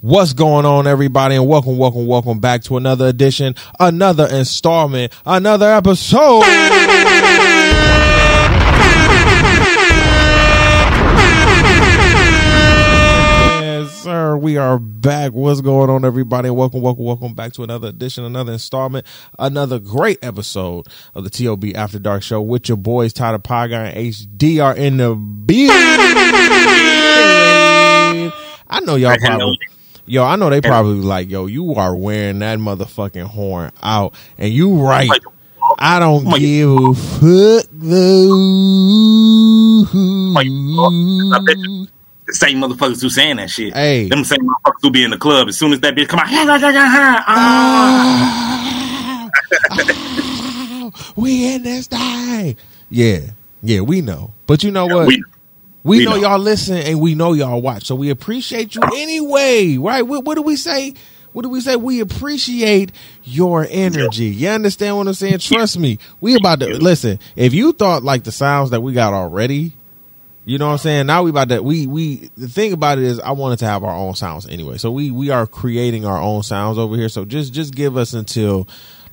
What's going on, everybody? And welcome, welcome, welcome back to another edition, another installment, another episode. Yes, sir. We are back. What's going on, everybody? Welcome, welcome, welcome back to another edition, another installment, another great episode of the TOB After Dark Show with your boys, Ty the Pod Guy and HD are in the building. I know y'all probably. Yo, I know they probably like, yo, you are wearing that motherfucking horn out, and you right. I don't Mike. give a fuck though. You the same motherfuckers who saying that shit. Hey. Them same motherfuckers who be in the club as soon as that bitch come out. Ha, ah. Ah, we in this thing. Yeah, yeah, we know. But you know what? We, We, We know, know. y'all listen and we know y'all watch. So we appreciate you anyway, right? What, what do we say? What do we say? We appreciate your energy. You understand what I'm saying? Trust me. We about to listen. If you thought like the sounds that we got already, you know what I'm saying? Now we about to we we the thing about it is I wanted to have our own sounds anyway. So we we are creating our own sounds over here. So just just give us until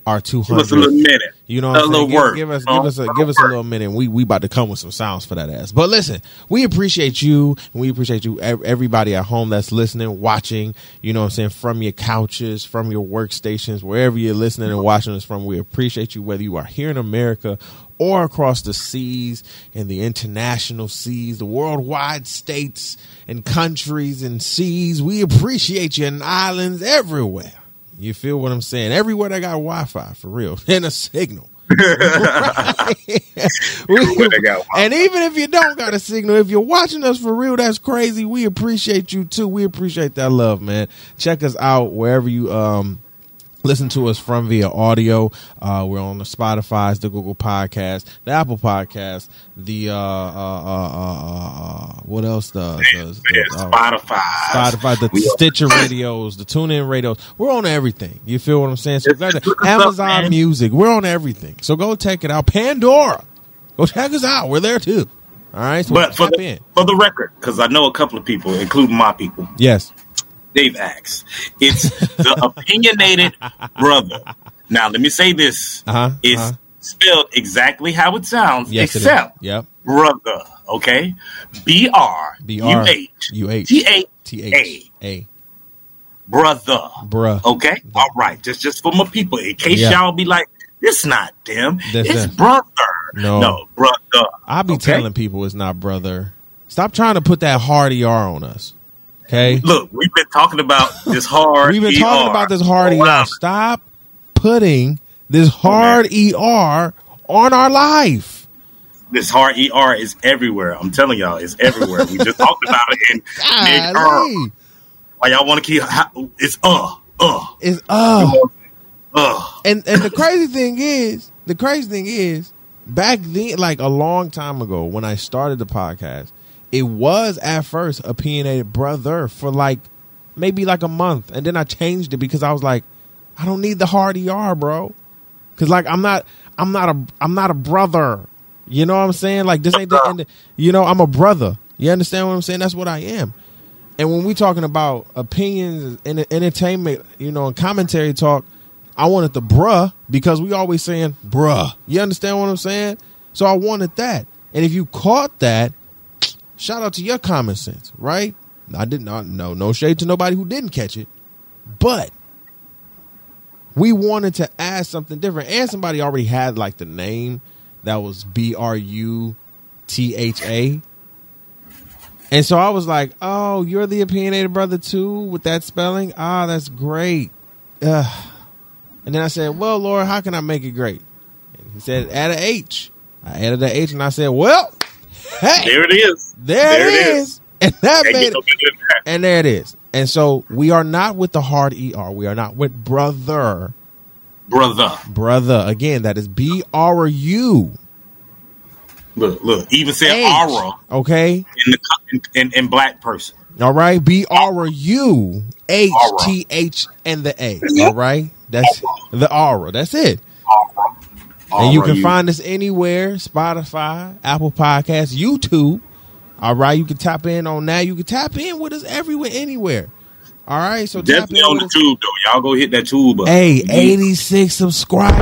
our give us a little 200 minute. you know, what a I'm little? Give, work. give us, give us, a, uh-huh. give us a little minute. We we about to come with some sounds for that ass. But listen, we appreciate you, and we appreciate you, everybody at home that's listening, watching. You know, what I'm saying from your couches, from your workstations, wherever you're listening and watching us from. We appreciate you, whether you are here in America or across the seas and the international seas, the worldwide states and countries and seas. We appreciate you in islands everywhere. You feel what I'm saying? Everywhere they got Wi-Fi for real and a signal. And even if you don't got a signal, if you're watching us for real, that's crazy. We appreciate you too. We appreciate that love, man. Check us out wherever you um listen to us from via audio. Uh, we're on the Spotify's, the Google Podcast, the Apple Podcast, the uh, uh, uh, uh, uh, what else? The, the, the, Spotify. Spotify, the We- Stitcher radios, the TuneIn radios. We're on everything. You feel what I'm saying? So Just- go to just look us up, Amazon. Music. We're on everything. So go check it out. Pandora. Go check us out. We're there too. All right. So But for the, in. for the record, because I know a couple of people, including my people, Yes. They've asked. It's the opinionated brother. Now, let me say this. Uh-huh, It's uh-huh. spelled exactly how it sounds, Yes. it except Yep. brother. Okay? B R B U H U H T A T A. A. Brother. Bruh. Okay, all right. Just just for my people, in case Yeah. y'all be like, "This not them, That's it's them. brother." No. no, brother. I'll be Okay? telling people it's not brother. Stop trying to put that hard ER on us. Okay. Look, we've been talking about this hard. We've been ER. talking about this hard Oh, wow. ER. Stop putting this hard ER on our life. This hard ER is everywhere. I'm telling y'all, it's everywhere. we just talked about it in mid Golly. Why y'all want to keep? It's uh uh It's uh uh. and and the crazy thing is, the crazy thing is, back then, like a long time ago, when I started the podcast, it was at first opinionated brother for like maybe like a month, and then I changed it because I was like, I don't need the hard er, bro, because like I'm not, I'm not a, I'm not a brother. You know what I'm saying? Like this ain't the end. You know, I'm a brother. You understand what I'm saying? That's what I am. And when we talking about opinions and entertainment, you know, and commentary talk, I wanted the bruh because we always saying bruh. You understand what I'm saying? So I wanted that. And if you caught that, shout out to your common sense, right? I did not know no shade to nobody who didn't catch it, but we wanted to add something different. And somebody already had like the name that was B R U T H A. And so I was like, "Oh, you're the opinionated brother too with that spelling? Ah, that's great." Ugh. And then I said, "Well, Lord, how can I make it great?" And he said, "Add an H." I added an H, and I said, "Well, hey, There it is. there, there it it is. And that made it. no bigger than that. And there it is. And so we are not with the hard er. We are not with brother, brother. brother. Again, that is B R U. Look, look. Even said H. aura Okay. in the in, in, in black person. All right, B R U H T H and the A. All right, that's the aura. That's it. And you Aura, can find us anywhere: Spotify, Apple Podcasts, YouTube. All right, you can tap in on that. You can tap in with us everywhere, anywhere. All right, so Definitely in on the us. tube though. Y'all go hit that tube. up. Hey, 86 subscribers.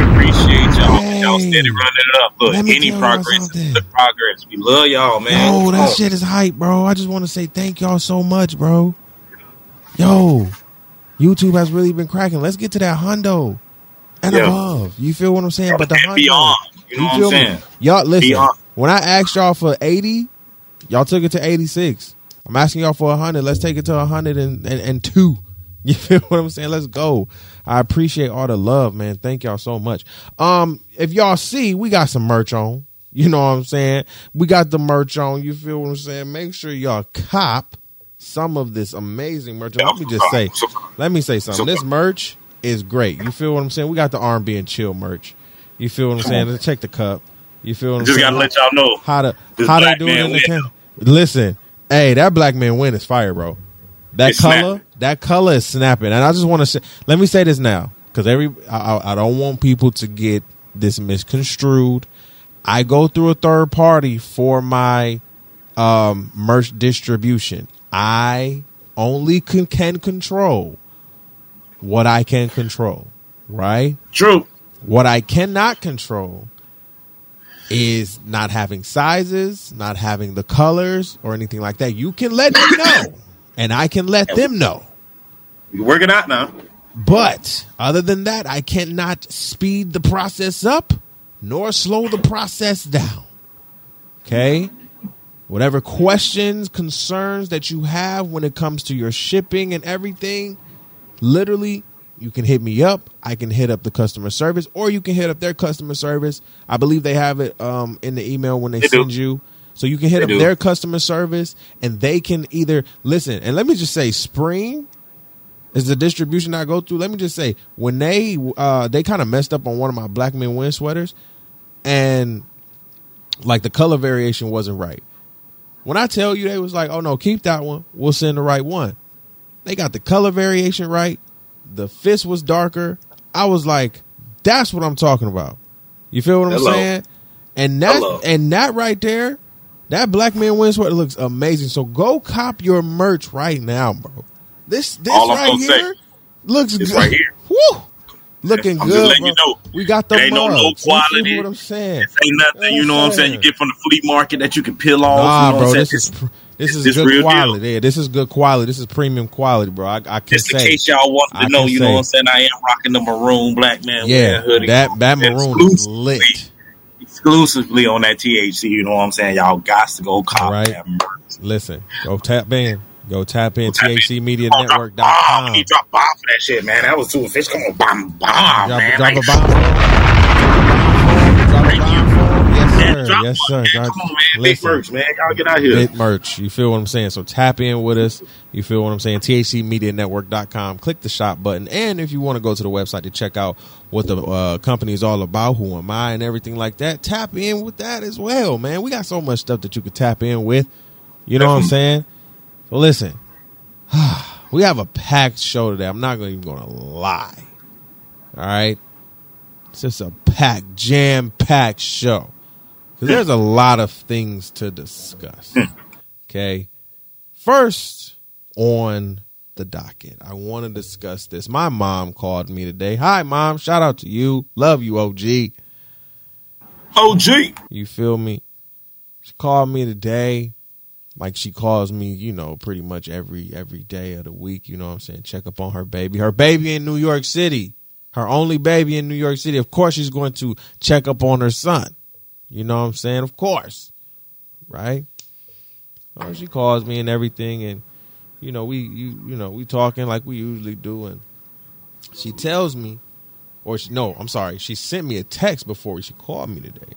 appreciate y'all. Hey. Y'all steady running it up. Look, any progress the progress. We love y'all, man. Oh, that shit is hype, bro. I just want to say thank y'all so much, bro. Yo, YouTube has really been cracking. Let's get to that hundo and Yeah. above. You feel what I'm saying? But the And beyond. You know what I'm feel saying? Y'all listen. Beyond. When I asked y'all for 80, y'all took it to 86. I'm asking y'all for 100. Let's take it to 100 and, and, and two. You feel what I'm saying? Let's go. I appreciate all the love, man. Thank y'all so much. Um, if y'all see, we got some merch on. You know what I'm saying? We got the merch on. You feel what I'm saying? Make sure y'all cop some of this amazing merch. Let me just say, let me say something. This merch is great. You feel what I'm saying? We got the R&B and chill merch. You feel what I'm saying? Let's check the cup. You feel what I'm Just saying? gotta let y'all know. how to This how they black do it in the can. Listen, hey, that black man win is fire, bro. That It's color, snapping. that color is snapping, and I just want to say, let me say this now, because every I, I I don't want people to get this misconstrued. I go through a third party for my um, merch distribution. I only can, can control what I can control, right? True. What I cannot control is not having sizes, not having the colors or anything like that. You can let me know, and I can let them know. We working out now. But other than that, I cannot speed the process up nor slow the process down. Okay? Whatever questions, concerns that you have when it comes to your shipping and everything, literally, you can hit me up. I can hit up the customer service, or you can hit up their customer service. I believe they have it um, in the email when they, They do. send you. So you can hit They up do. their customer service, and they can either listen. And let me just say, Spring is the distribution I go through. Let me just say, when they uh they kind of messed up on one of my Black Men Win sweaters, and like the color variation wasn't right. When I tell you they was like, oh no, keep that one. We'll send the right one. They got the color variation right. The fist was darker. I was like, that's what I'm talking about. You feel what I'm saying? And that Hello. and that right there, that black man win sweater looks amazing. So go cop your merch right now, bro. This this All right gonna say, here looks good. right here. Woo! Looking I'm good. just letting bro. you know. We got the It ain't no low You quality. what I'm saying? This ain't nothing, you know what I'm saying? You get from the flea market that you can peel off. Nah, you know bro, this is pr- this is this good real deal. quality. Yeah, this is good quality. This is premium quality, bro. I, I can Just in say, case y'all wanted I to know, you say. know what I'm saying? I am rocking the maroon black man yeah, hoodie. that that maroon is lit. Exclusively on that THC, you know what I'm saying? Y'all got to go cop Right. that merch. Listen, go tap in. Go tap in. Go tap in. Drop bomb. THCMedianetwork.com. He dropped bomb for that shit, man. That was too fish. Come on, bomb, bomb, Drop, man. drop Like, a bomb. Drop a bomb sir. drop Yes, sir. Come on, man. Big Listen. merch, man. Y'all get out here. Bit merch. You feel what I'm saying? So tap in with us. You feel what I'm saying? THCMediaNetwork.com. Click the shop button. And if you want to go to the website to check out what the uh, company is all about, who am I, and everything like that, tap in with that as well, man. We got so much stuff that you could tap in with. You know what I'm saying? So listen, we have a packed show today. I'm not even going to lie. All right? It's just a packed, jam packed show. Because there's a lot of things to discuss. Hmm. Okay. First, on the docket, I want to discuss this. My mom called me today. Hi, mom. Shout out to you. Love you, OG. OG. You feel me? She called me today. Like she calls me, you know, pretty much every every day of the week, you know what I'm saying? Check up on her baby. Her baby in New York City. Her only baby in New York City. Of course she's going to check up on her son. You know what I'm saying? Of course. Right? Oh, she calls me and everything and you know, we you you know, we talking like we usually do and she tells me or she no, I'm sorry, she sent me a text before she called me today.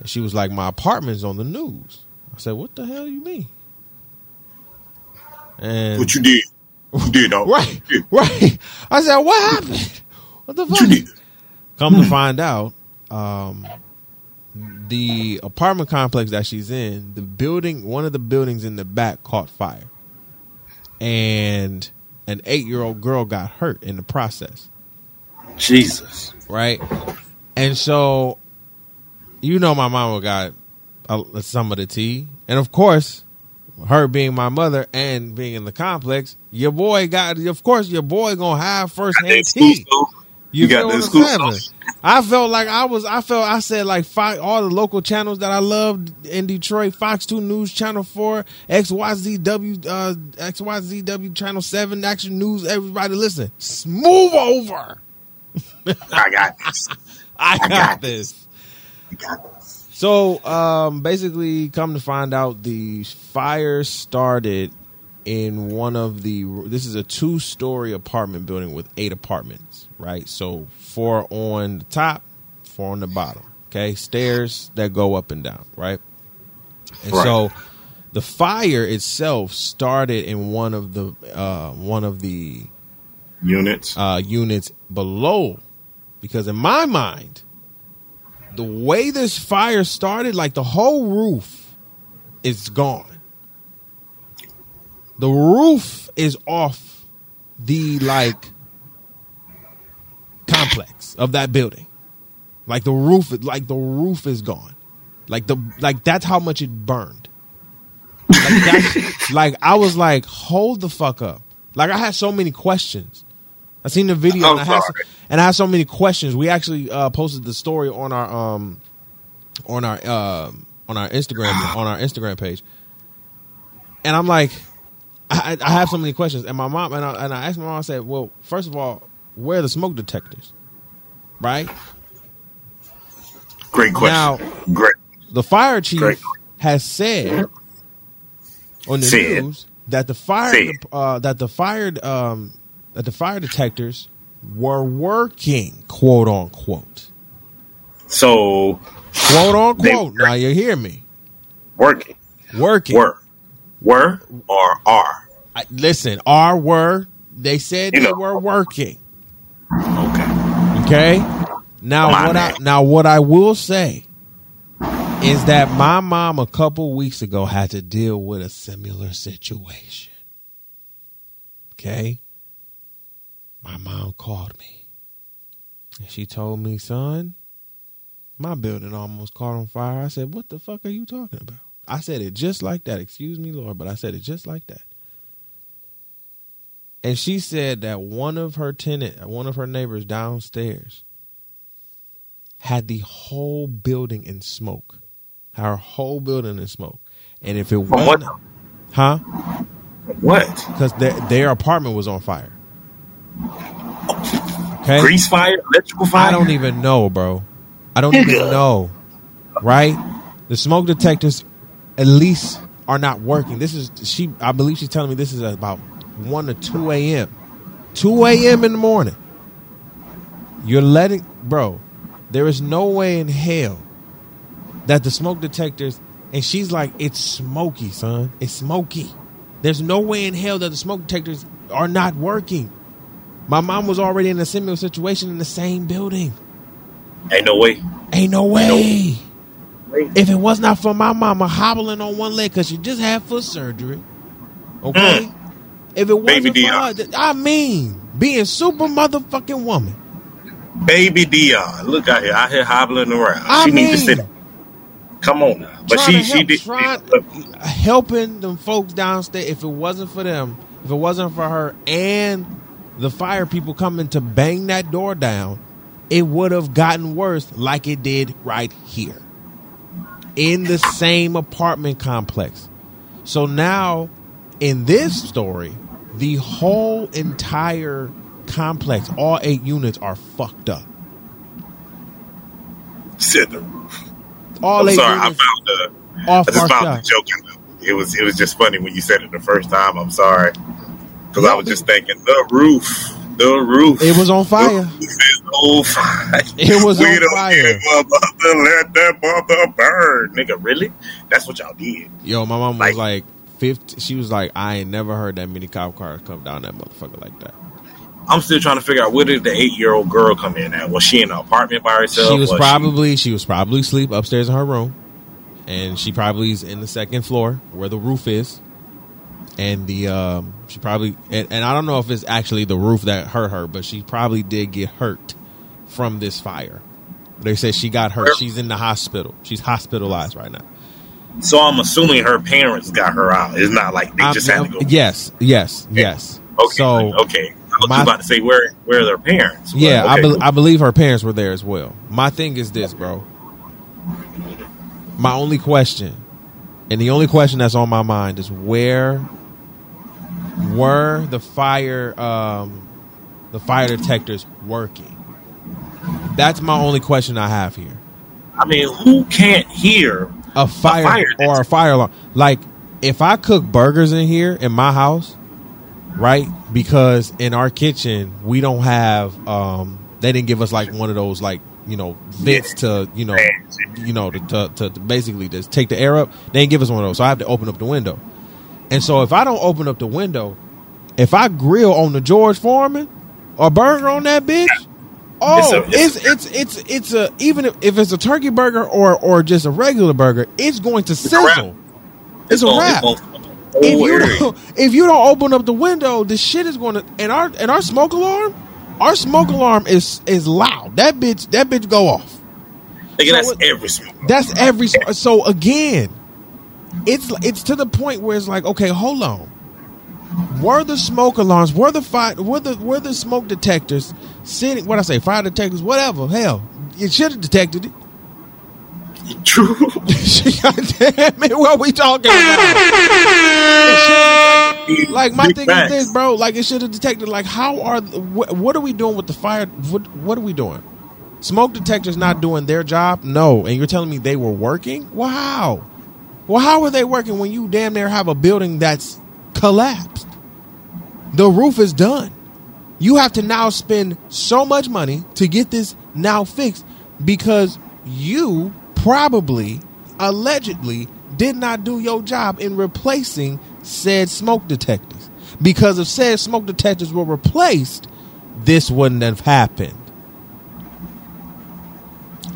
And she was like, My apartment's on the news. I said, What the hell you mean? And What you did? What you did, dog? right, right. I said, What happened? What the What you fuck? did? Come to find out, um, the apartment complex that she's in, the building, one of the buildings in the back caught fire, and an eight-year-old girl got hurt in the process. Jesus. right? And so, you know, my mama got some of the tea, and of course, her being my mother and being in the complex, your boy got, of course, your boy gonna have first hand tea. stuff. You, You got feel that I'm saying? stuff. I felt like I was. I felt. I said like five, all the local channels that I loved in Detroit: Fox Two News, Channel Four, XYZW, uh, XYZW, Channel Seven, Action News. Everybody, listen. Move over. I got this. I got, got this. I got this. So, um, basically, come to find out, the fire started in one of the. This is a two-story apartment building with eight apartments, right? So, four on the top, four on the bottom. Okay, stairs that go up and down, right? And Right. so, the fire itself started in one of the uh, one of the Units. uh, units below because in my mind the way this fire started like the whole roof is gone the roof is off the like complex of that building like the roof like the roof is gone like the like that's how much it burned like, like i was like hold the fuck up like i had so many questions I seen the video and I had so, and I had so many questions. We actually uh, posted the story on our um on our um on our Instagram on our Instagram page, and I'm like, I, I have so many questions. And my mom and I, and I asked my mom. I said, "Well, first of all, where are the smoke detectors? Right? Great question. Now- Great. The fire chief Great. has said on the news that the fire uh, that the fired um, that the fire detectors were working, quote unquote, So quote unquote. Now you hear me, working. working. Were. Were or are. I, listen, are were they said You they know. were working? Okay. Okay. Now My what I now what I will say is that my mom a couple weeks ago had to deal with a similar situation. Okay? My mom called me. And she told me, son, my building almost caught on fire. I said, What the fuck are you talking about? I said it just like that. Excuse me, Lord, but I said it just like that. And she said that one of her tenant, one of her neighbors downstairs, had the whole building in smoke. Her whole building in smoke. And if it From what? wasn't, huh? What? Because their, their apartment was on fire. Okay, Grease fire? Electrical fire? I don't even know, bro. I don't even know. Right? The smoke detectors, at least, are not working. This is she. I believe she's telling me this is about one to two a.m. Two a.m. in the morning. You're letting, bro. There is no way in hell that the smoke detectors. And she's like, "It's smoky, son. It's smoky." There's no way in hell that the smoke detectors are not working. My mom was already in a similar situation in the same building. Ain't no way. Ain't no way. If it was not for my mama hobbling on one leg because she just had foot surgery, okay? Mm. If it wasn't Baby for Dion. her, I mean, being super motherfucking woman. Baby Dion. Look out here. Out here hobbling around. I she mean, needs to sit. Come on now. But she to she did. trying- helping them folks downstairs. If it wasn't for them, if it wasn't for her and the fire people coming to bang that door down, it would have gotten worse, like it did right here in the same apartment complex. So now, in this story, the whole entire complex, all eight units, are fucked up. Sit the roof. All I'm eight sorry. I found the. are I just found up. the joke. It was it was just funny when you said it the first time. I'm sorry because I was just thinking the roof, the roof. It was on fire. The roof is on fire. It was we on don't fire. mother, let that mother burn, nigga. Really? That's what y'all did. Yo, my mom was Like- 50, she was like, I ain't never heard that many cop cars come down that motherfucker like that. I'm still trying to figure out where did the eight year old girl come in at? Was she in an apartment by herself? she was Was probably she was probably asleep upstairs in her room, and she probably's in the second floor where the roof is, and the um she probably and, and I don't know if it's actually the roof that hurt her, but she probably did get hurt from this fire. They said she got hurt. She's in the hospital. She's hospitalized right now. So I'm assuming her parents got her out. It's not like they I'm- just had to go. yes, yes, yes. Okay. So okay. I was my- about to say where where are their parents? But, yeah, I, okay. bel I believe her parents were there as well. My thing is this, bro. My only question, and the only question that's on my mind is where were the fire um, the fire detectors working? That's my only question I have here. I mean, who can't hear? A fire, fire or a fire alarm. Like if I cook burgers in here in my house, right? Because in our kitchen we don't have um they didn't give us like one of those like, you know, vents to, you know, you know, to, to, to, to basically just take the air up. They didn't give us one of those. So I have to open up the window. And so if I don't open up the window, if I grill on the George Foreman or burger on that bitch, oh, It's it's a- it's it's it's, a even if, if it's a turkey burger or or just a regular burger, it's going to sizzle. wrap. It's a wrap. it's If you don't, if you don't open up the window, the shit is going to and our and our smoke alarm, our smoke alarm is is loud. That bitch that bitch go off. Nigga, So that's every smoke. That's every so again, it's it's to the point where it's like, okay, hold on. Were the smoke alarms, were the fire, were the were the smoke detectors sitting? What I say, fire detectors, whatever. Hell, you should have detected it. True. God damn it, what we talking about? Like my Big thing facts. is this, bro. Like it should have detected. Like how are what, what are we doing with the fire? What what are we doing? Smoke detectors not doing their job? No, and you're telling me they were working? Wow. Well, how are they working when you damn near have a building that's collapsed? The roof is done. You have to now spend so much money to get this now fixed because you probably, allegedly, did not do your job in replacing said smoke detectors. Because if said smoke detectors were replaced, this wouldn't have happened.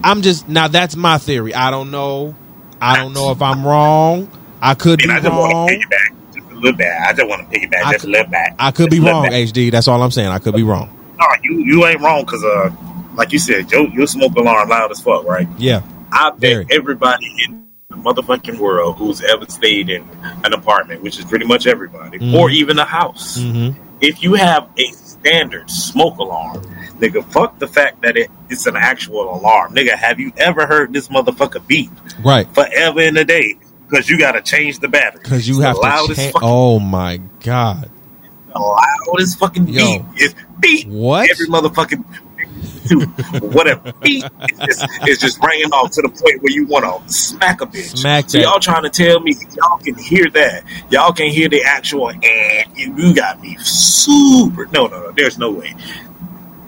I'm just now that's my theory. I don't know. I don't know if I'm wrong. I could be I just want wrong. Little bit. I just want to piggyback I just a little bit. I could be Just wrong, bit. HD. That's all I'm saying. I could be wrong. No, you you ain't wrong because uh, like you said, your your smoke alarm loud as fuck, right? Yeah. I bet Very. everybody in the motherfucking world who's ever stayed in an apartment, which is pretty much everybody, Mhm. or even a house, Mm-hmm. if you have a standard smoke alarm, nigga, fuck the fact that it, it's an actual alarm. Nigga, have you ever heard this motherfucker beep Right. forever in a day? Because you got to change the battery. Because you It's have the to. loudest Cha- fucking, oh my god! the loudest fucking Yo. beep. It's beep. What? Every motherfucking whatever beep is just, it's just ringing off to the point where you want to smack a bitch. Smack so that. y'all trying to tell me y'all can hear that? Y'all can hear the actual and you got me super. No, no, no. There's no way.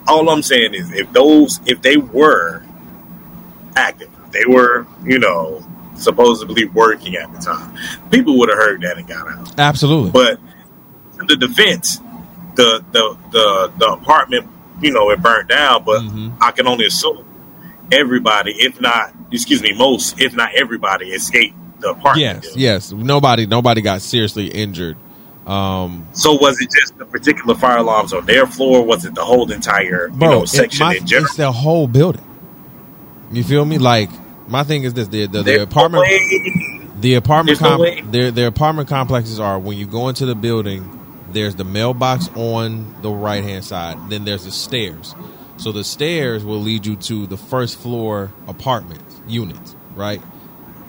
All I'm saying is if those if they were active, they were you know supposedly working at the time, people would have heard that and got out. Absolutely. But to the defense, the the the the apartment, you know, it burned down. But Mhm. I can only assume everybody, if not, excuse me, most, if not everybody, escaped the apartment. yes. Yes. Nobody. Nobody got seriously injured. Um, So was it just the particular fire alarms on their floor? Was it the whole entire you bro, know section my- in general? it's the whole building. You feel me? Like my thing is this: the the, the There's no apartment. The apartment There's no their their apartment complexes are when you go into the building, there's the mailbox on the right hand side, then there's the stairs. So the stairs will lead you to the first floor apartments units, right?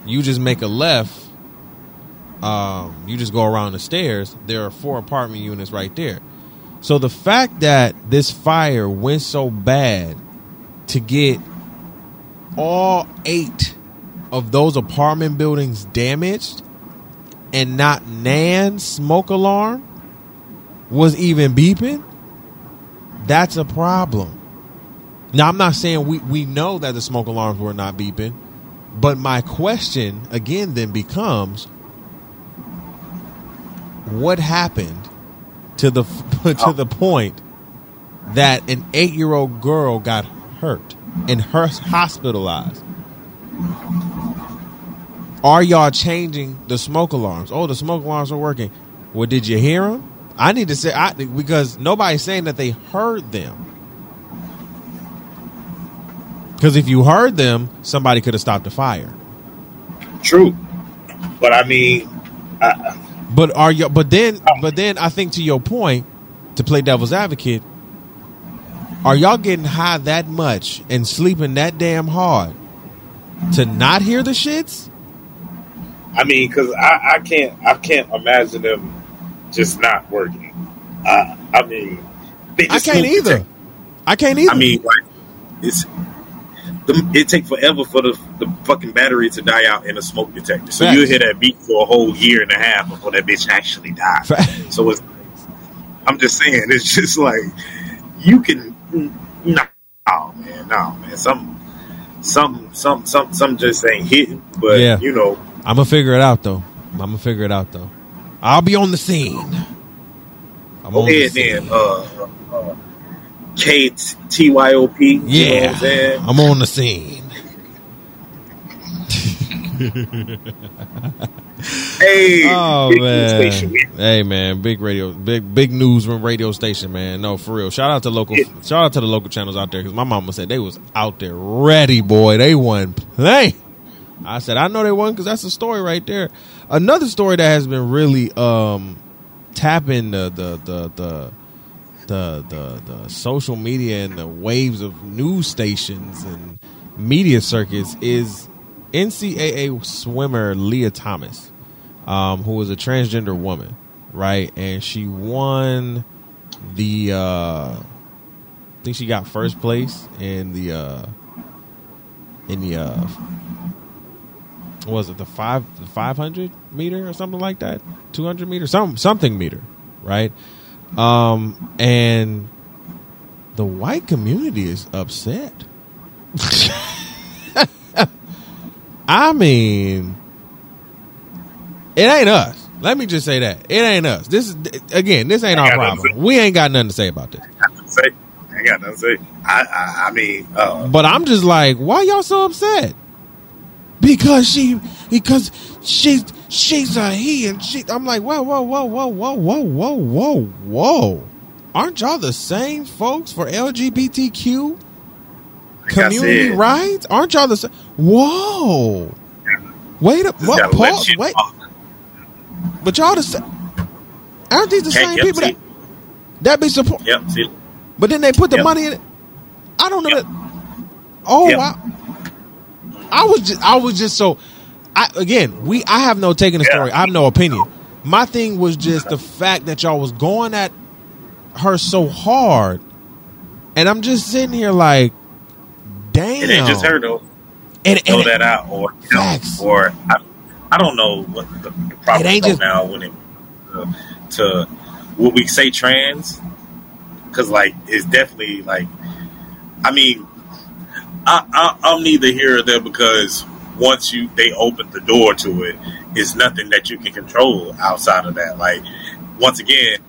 You just make a left. Um, you just go around the stairs. There are four apartment units right there. So the fact that this fire went so bad to get all eight of those apartment buildings damaged and not Nan's smoke alarm was even beeping, that's a problem. Now, I'm not saying we, we know that the smoke alarms were not beeping, but my question again then becomes what happened to the to the point that an eight year old girl got hurt and her hospitalized? Are y'all changing the smoke alarms? Oh, the smoke alarms are working. Well, did you hear them? I need to say I, because nobody's saying that they heard them. Because if you heard them, somebody could have stopped the fire. True. But I mean, I, But are you? But then, but then I think to your point, to play devil's advocate, are y'all getting high that much and sleeping that damn hard to not hear the shits? I mean, because I, I can't I can't imagine them just not working. I, I mean, they I can't either. detect- I can't either. I mean, like it's the, it take forever for the the fucking battery to die out in a smoke detector. So Facts. you'll hear that beat for a whole year and a half before that bitch actually dies. Fa- So it's I'm just saying, it's just like you can no, oh man, no man, some some some some some just ain't hitting. But Yeah. you know, I'm gonna figure it out though. I'm gonna figure it out though. I'll be on the scene. I'm go on the ahead scene. then. Uh, uh, K T Y O P. You know Yeah, I'm? I'm on the scene. Hey, Oh man, hey man, big radio, big big newsroom radio station, man. No, for real. Shout out to local, Yeah. shout out to the local channels out there because my mama said they was out there ready, boy. They wasn't playing. I said I know they wasn't because that's a story right there. Another story that has been really um tapping the the the the the the, the social media and the waves of news stations and media circuits is NCAA swimmer Lia Thomas, um, who was a transgender woman, right? And she won the uh, I think she got first place in the uh, in the uh, was it the five the five hundred meter or something like that, two hundred meter, some something meter, right? Um, and the white community is upset. I mean, it ain't us. Let me just say that it ain't us. This is again, this ain't our got nothing to problem. We ain't got nothing to say about this. I got nothing to say. I got nothing to say. I, I, I mean, uh, But I'm just like, why y'all so upset? Because she, because she's she's a he, and she. I'm like, whoa, whoa, whoa, whoa, whoa, whoa, whoa, whoa, whoa. Aren't y'all the same folks for LGBTQ community said, rights? Aren't y'all the same? Whoa. Wait up, what? Pause. Wait, but y'all the same. Aren't these the Can't- same yep, people see? that that be support? Yep, see, But then they put the Yep. money in it. I don't know Yep. that. Oh, Yep. I, I was just, I was just so. I again, we, I have no taking the Yeah. story. I have no opinion. My thing was just the fact that y'all was going at her so hard, and I'm just sitting here like, damn. it ain't just her though. And, Throw and that out, or you know, or I, I don't know what the, the ain't pronoun just- when it uh, to what we say trans? Because like it's definitely like, I mean, I, I I'm neither here or there because once you they open the door to it, it's nothing that you can control outside of that. Like once again.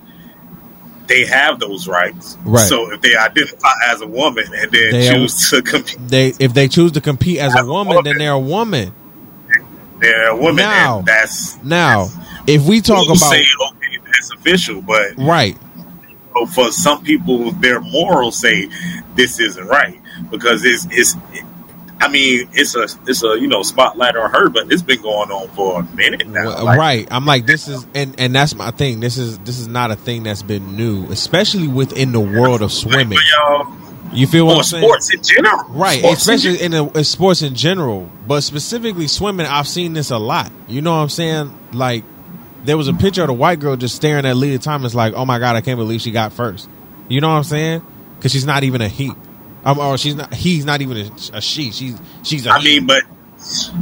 They have those rights, Right. So if they identify as a woman and then They are- choose to compete, they, if they choose to compete as As a a woman, then they're a woman. they're a woman, Now- and that's Now, if we talk about say okay, that's official, but right, for some people, their morals say this isn't right because it's it's. I mean, it's a it's a you know spotlight on her, but it's been going on for a minute now. Well, Like, right. I'm like this is and and that's my thing. This is this is not a thing that's been new, especially within the world of swimming. y'all, You feel what or I'm saying? sports in general, Right, Sports in especially in, the, in sports in general, but specifically swimming. I've seen this a lot. You know what I'm saying? Like there was a picture of the white girl just staring at Lia Thomas, like, "Oh my god, I can't believe she got first. You know what I'm saying? Because she's not even a he. Um, or she's not. He's not even a, a she. She's she's a I he. mean, but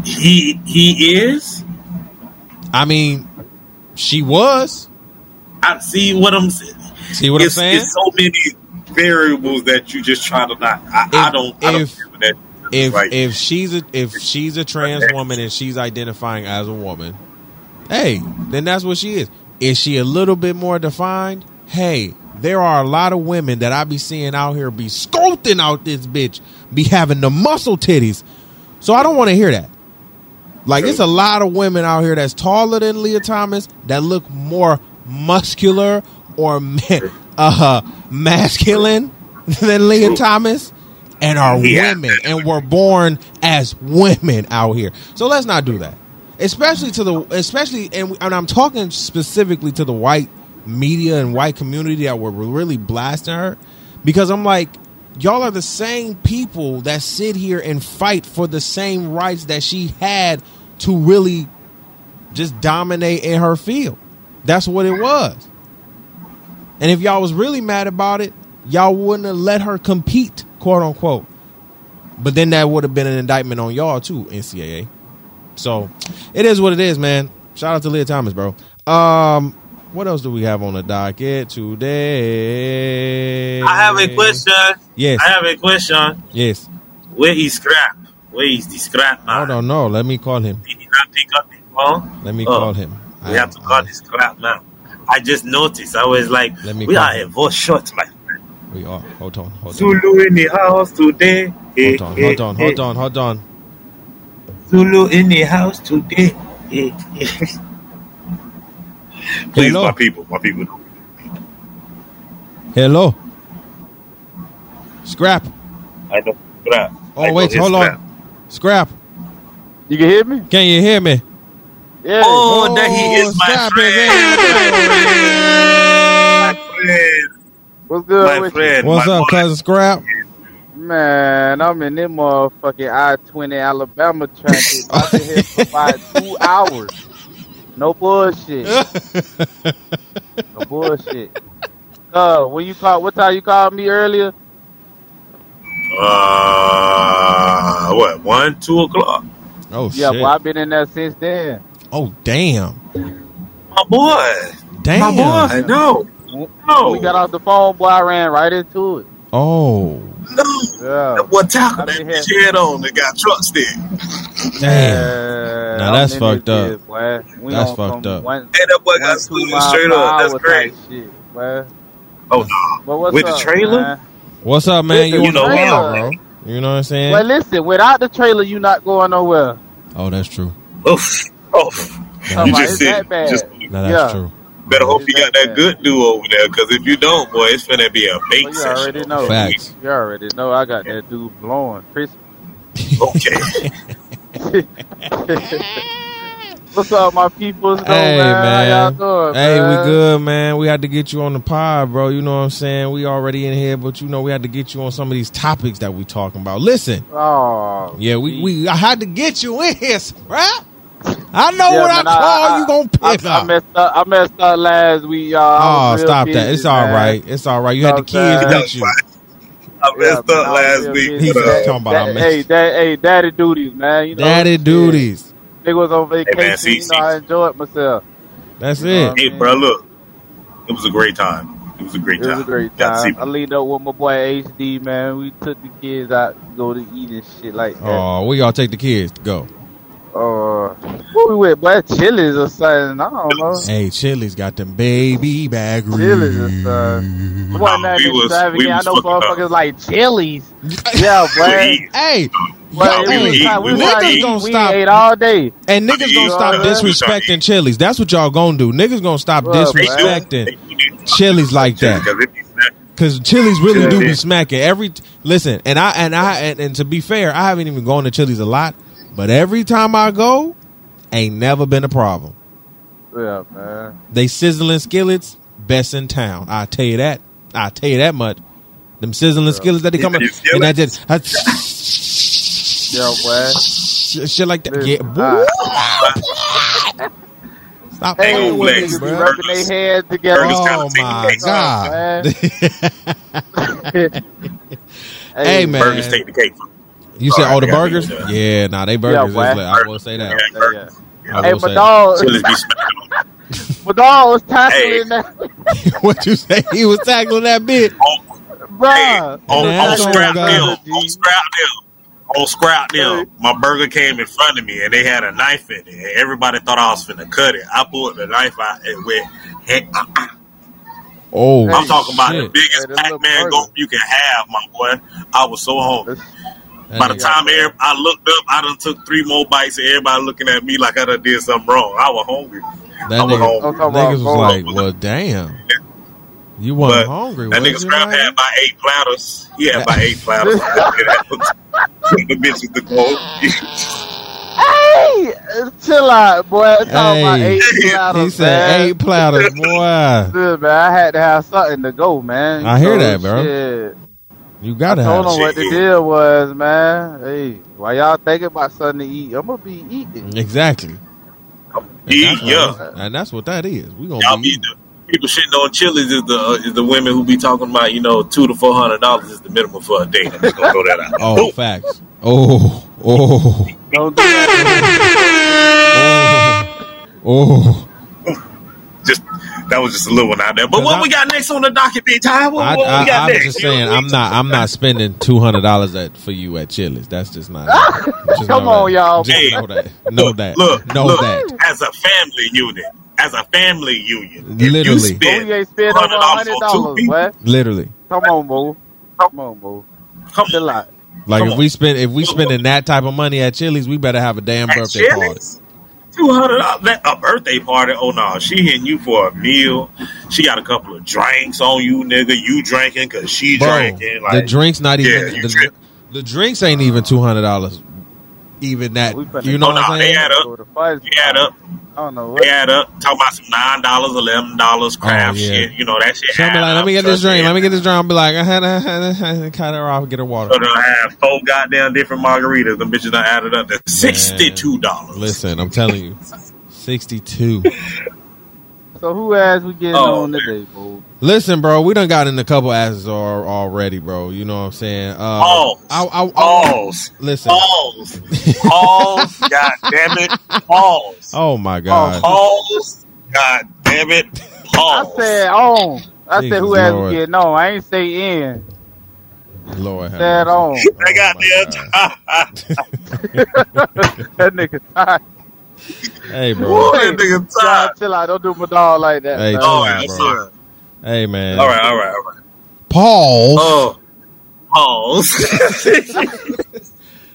he he is. I mean, she was. I see what I'm saying. See what it's, I'm saying? It's so many variables that you just try to not. I, I don't. I don't if- that. if Like, if she's a if she's a trans woman and she's identifying as a woman, hey, then that's what she is. Is she a little bit more defined? Hey, there are a lot of women that I be seeing out here be sculpting out this bitch, be having the muscle titties. So I don't want to hear that. Like it's a lot of women out here that's taller than Lia Thomas that look more muscular or uh masculine than Lia. Thomas and are Yeah. women and were born as women out here. So let's not do that. especially to the especially and, and I'm talking specifically to the white media and white community that were really blasting her because I'm like y'all are the same people that sit here and fight for the same rights that she had to really just dominate in her field. That's what it was. And if y'all was really mad about it, y'all wouldn't have let her compete, quote unquote. But then that would have been an indictment on y'all too, NCAA. So it is what it is, man. Shout out to Lia Thomas, bro. Um, what else do we have on the docket today? I have a question. Yes. I have a question. Yes. Where is Scrap? Where is the Scrap man? Hold on, no. Let me call him. Did he not pick up the phone? Let me Oh, call him. We have to call the Scrap man. I just noticed. I was like, Let me we are him. a voice short, my friend. We are. Hold on. Hold on. Zulu in the house today. Hold on. eh, Hold on. eh. Hold on. Hold on. Zulu in the house today. Please, Hello. my people, my people. Hello. Scrap. I know Scrap. Oh I wait, hold Scrap. on. Scrap. You can hear me? Can you hear me? Yeah. Oh, oh that he is my Scrap friend. My friend. What's good My friend. What's my up, boy. cousin Scrap? Man, I'm in them motherfucking I-20 Alabama traffic. I've been here for about two hours. No bullshit. No bullshit. Uh, when you call, what time you called me earlier? Uh, what? One, two o'clock. oh shit. Yeah, shit. well, I've been in there since then. Oh damn. My boy. Damn. My boy. No. No. We got off the phone, boy. I ran right into it. Oh No. Yeah. What tackle I that bitch here. head on that got truck stick? damn. Uh, Now I'm that's fucked up. bitch, boy. We That's fucked up. One, Hey, that boy got two straight up. That's hour great. Shit. Oh no. But what's With the up, trailer? man? What's up, man? You, Listen, on you know call, what? bro? You know what I'm saying? Well, listen, without the trailer, you're not going nowhere. oh, that's true. Oof. Oof. Now, You just it's sit. that bad. Just now that's Yeah. true. Better hope you got that that bad. good do over there, because if you don't, boy, it's gonna be a bait Well, you session. already know. Facts. You already know I got that dude blowing. Chris. Okay. What's up, my peoples? Though, Hey, man. How y'all man. doing, Hey, man? we good, man. We had to get you on the pod, bro. You know what I'm saying? We already in here, but you know we had to get you on some of these topics that we talking about. Listen, Oh, yeah, we, geez. we I had to get you in here, right? I know Yeah, when I man, call, you gonna I, pick I up. messed up. I messed up last week, y'all. Oh, was real stop that! It's all man. right. It's all right. You had the kids what with you. I messed Yeah, up I last week. busy. He's but, talking uh, about I That- hey, that, hey, daddy duties, man. You know, Daddy duties. Nigga was on vacation. man, see, you know, I enjoyed myself. That's You it. hey, bro, look. It was a great time. It was a great It time. was a great Got to see time. I leaned up with my boy HD, man. We took the kids out to go to eat and shit like that. Oh, where y'all take the kids to go? Uh, where we went, boy? Chili's or something. I don't know. Hey, Chili's got them baby back Chili's or something. Boy, Nah, nothing we was- extravagant. we I know fucking up. motherfuckers like Chili's. Yeah, We boy. Hey, Well, yo, we we hey, we We was trying to niggas eat. gonna We stop. ate all day. And niggas eat. gonna stop disrespecting Chili's. That's what y'all gonna do. Niggas gonna stop Well, disrespecting They do. Chili's like that. Because it be snack- Cause Chili's really do be smacking every. Listen, and I and I and, and to be fair, I haven't even gone to Chili's a lot, but every time I go, ain't never been a problem. Yeah, man. They sizzling skillets, best in town. I tell you that. I tell you that much. Them sizzling skillets that they come in, Yeah, and I just I, Yeah, boy. shit like that. Yeah, boy. uh, Stop Hey, playing with me, bro. rubbing their hands together. Oh my god! Hey, man. Burgers take the cake. You said, all oh, the burgers? Uh, yeah, nah, they burgers is boy. lit. I will say that. Yeah, Yeah, yeah. I Hey, will my dog, Chili's be smacking. my dog was tackling Hey. that, that. what you say? He was tackling that bit. On, hey, on, Now, on scrap all them, on scrap them, on scrap them. My burger came in front of me and they had a knife in it. And everybody thought I was finna cut it. I pulled the knife out and went. Hey, uh, uh. Oh, I'm talking about the biggest Hey, Pac-Man burger. gulp you can have, my boy. I was so hungry. That By the time every- I looked up, I done took three more bites and everybody looking at me like I done did something wrong. I was hungry. that I was nigga, hungry. niggas was gold. like, well, damn. You wasn't But hungry, That was nigga Scrap man? had about eight platters. He had about eight platters. the bitches to go. Hey, chill out, boy. Talking about Hey. eight platters, He said man. eight platters, boy. Good, man. I had to have something to go, man. I hear So, that, bro. Shit. You gotta Told have him it. what the deal was, man. Hey, why y'all thinking about something to eat? I'm gonna be eating. exactly. And Yeah, that's, what, and that's what that is. We Y'all gonna be be the people shitting on Chili's is the uh, is the women who be talking about you know two to four hundred dollars is the minimum for a date. I'm just gonna throw that out. oh Boom. facts. Oh oh Don't do that. oh. just that was just a little one out there. But what I- we got next on the docket, big time? What, I, what we I, got I'm next? just saying, I'm not, I'm not spending two hundred dollars at for you at Chili's. That's just not. just Come on, that. y'all. Just Hey, know that. Know that. Look, know look, that. as a family unit, as a family union, if Literally. you Boo, spend you ain't spend over a $100 hundred on two dollars, people, boy. Literally. Come on, boo. Come on, boo. come Chill out. Like Come if on. we spend, if we spending that type of money at Chili's, we better have a damn at birthday party. Two hundred dollars a birthday party. Oh no, she hitting you for a meal. She got a couple of drinks on you, nigga. You drinking because she Bro, drinking. the drinks not even you the, the drinks ain't even two hundred dollars. Even that, you know Oh, what nah, I'm they saying? add up. Go to fuzz They add up. I don't know what. They add up. Talking about some nine dollars, eleven dollars, craft Oh, yeah. shit. You know that shit. So I'm like, let me get this trust drink. Let me get this drink. I'll be like, I had to cut her off, get her water. So they'll have four goddamn different margaritas. The bitches done added up to sixty-two dollars. Listen, I'm telling you, sixty-two. So who ass we getting Oh, on man. today, boo? Listen, bro, we done got in a couple asses al- already, bro. You know what I'm saying? Uh, Pause. I, I, I, Pause. listen. Pause. Pause. God damn it. Pause. Oh my god. Pause. God damn it. I said on. I Jesus said who ass Lord. we getting on. I ain't say in. Lord have Said mercy. on. That goddamn that nigga tired. Hey, bro. Woo, that nigga tired. chill out. Don't do my dog like that. Hey, man. chill out, I'm bro. sorry. Hey, man. All right, all right, all right. Pause. Oh, pause.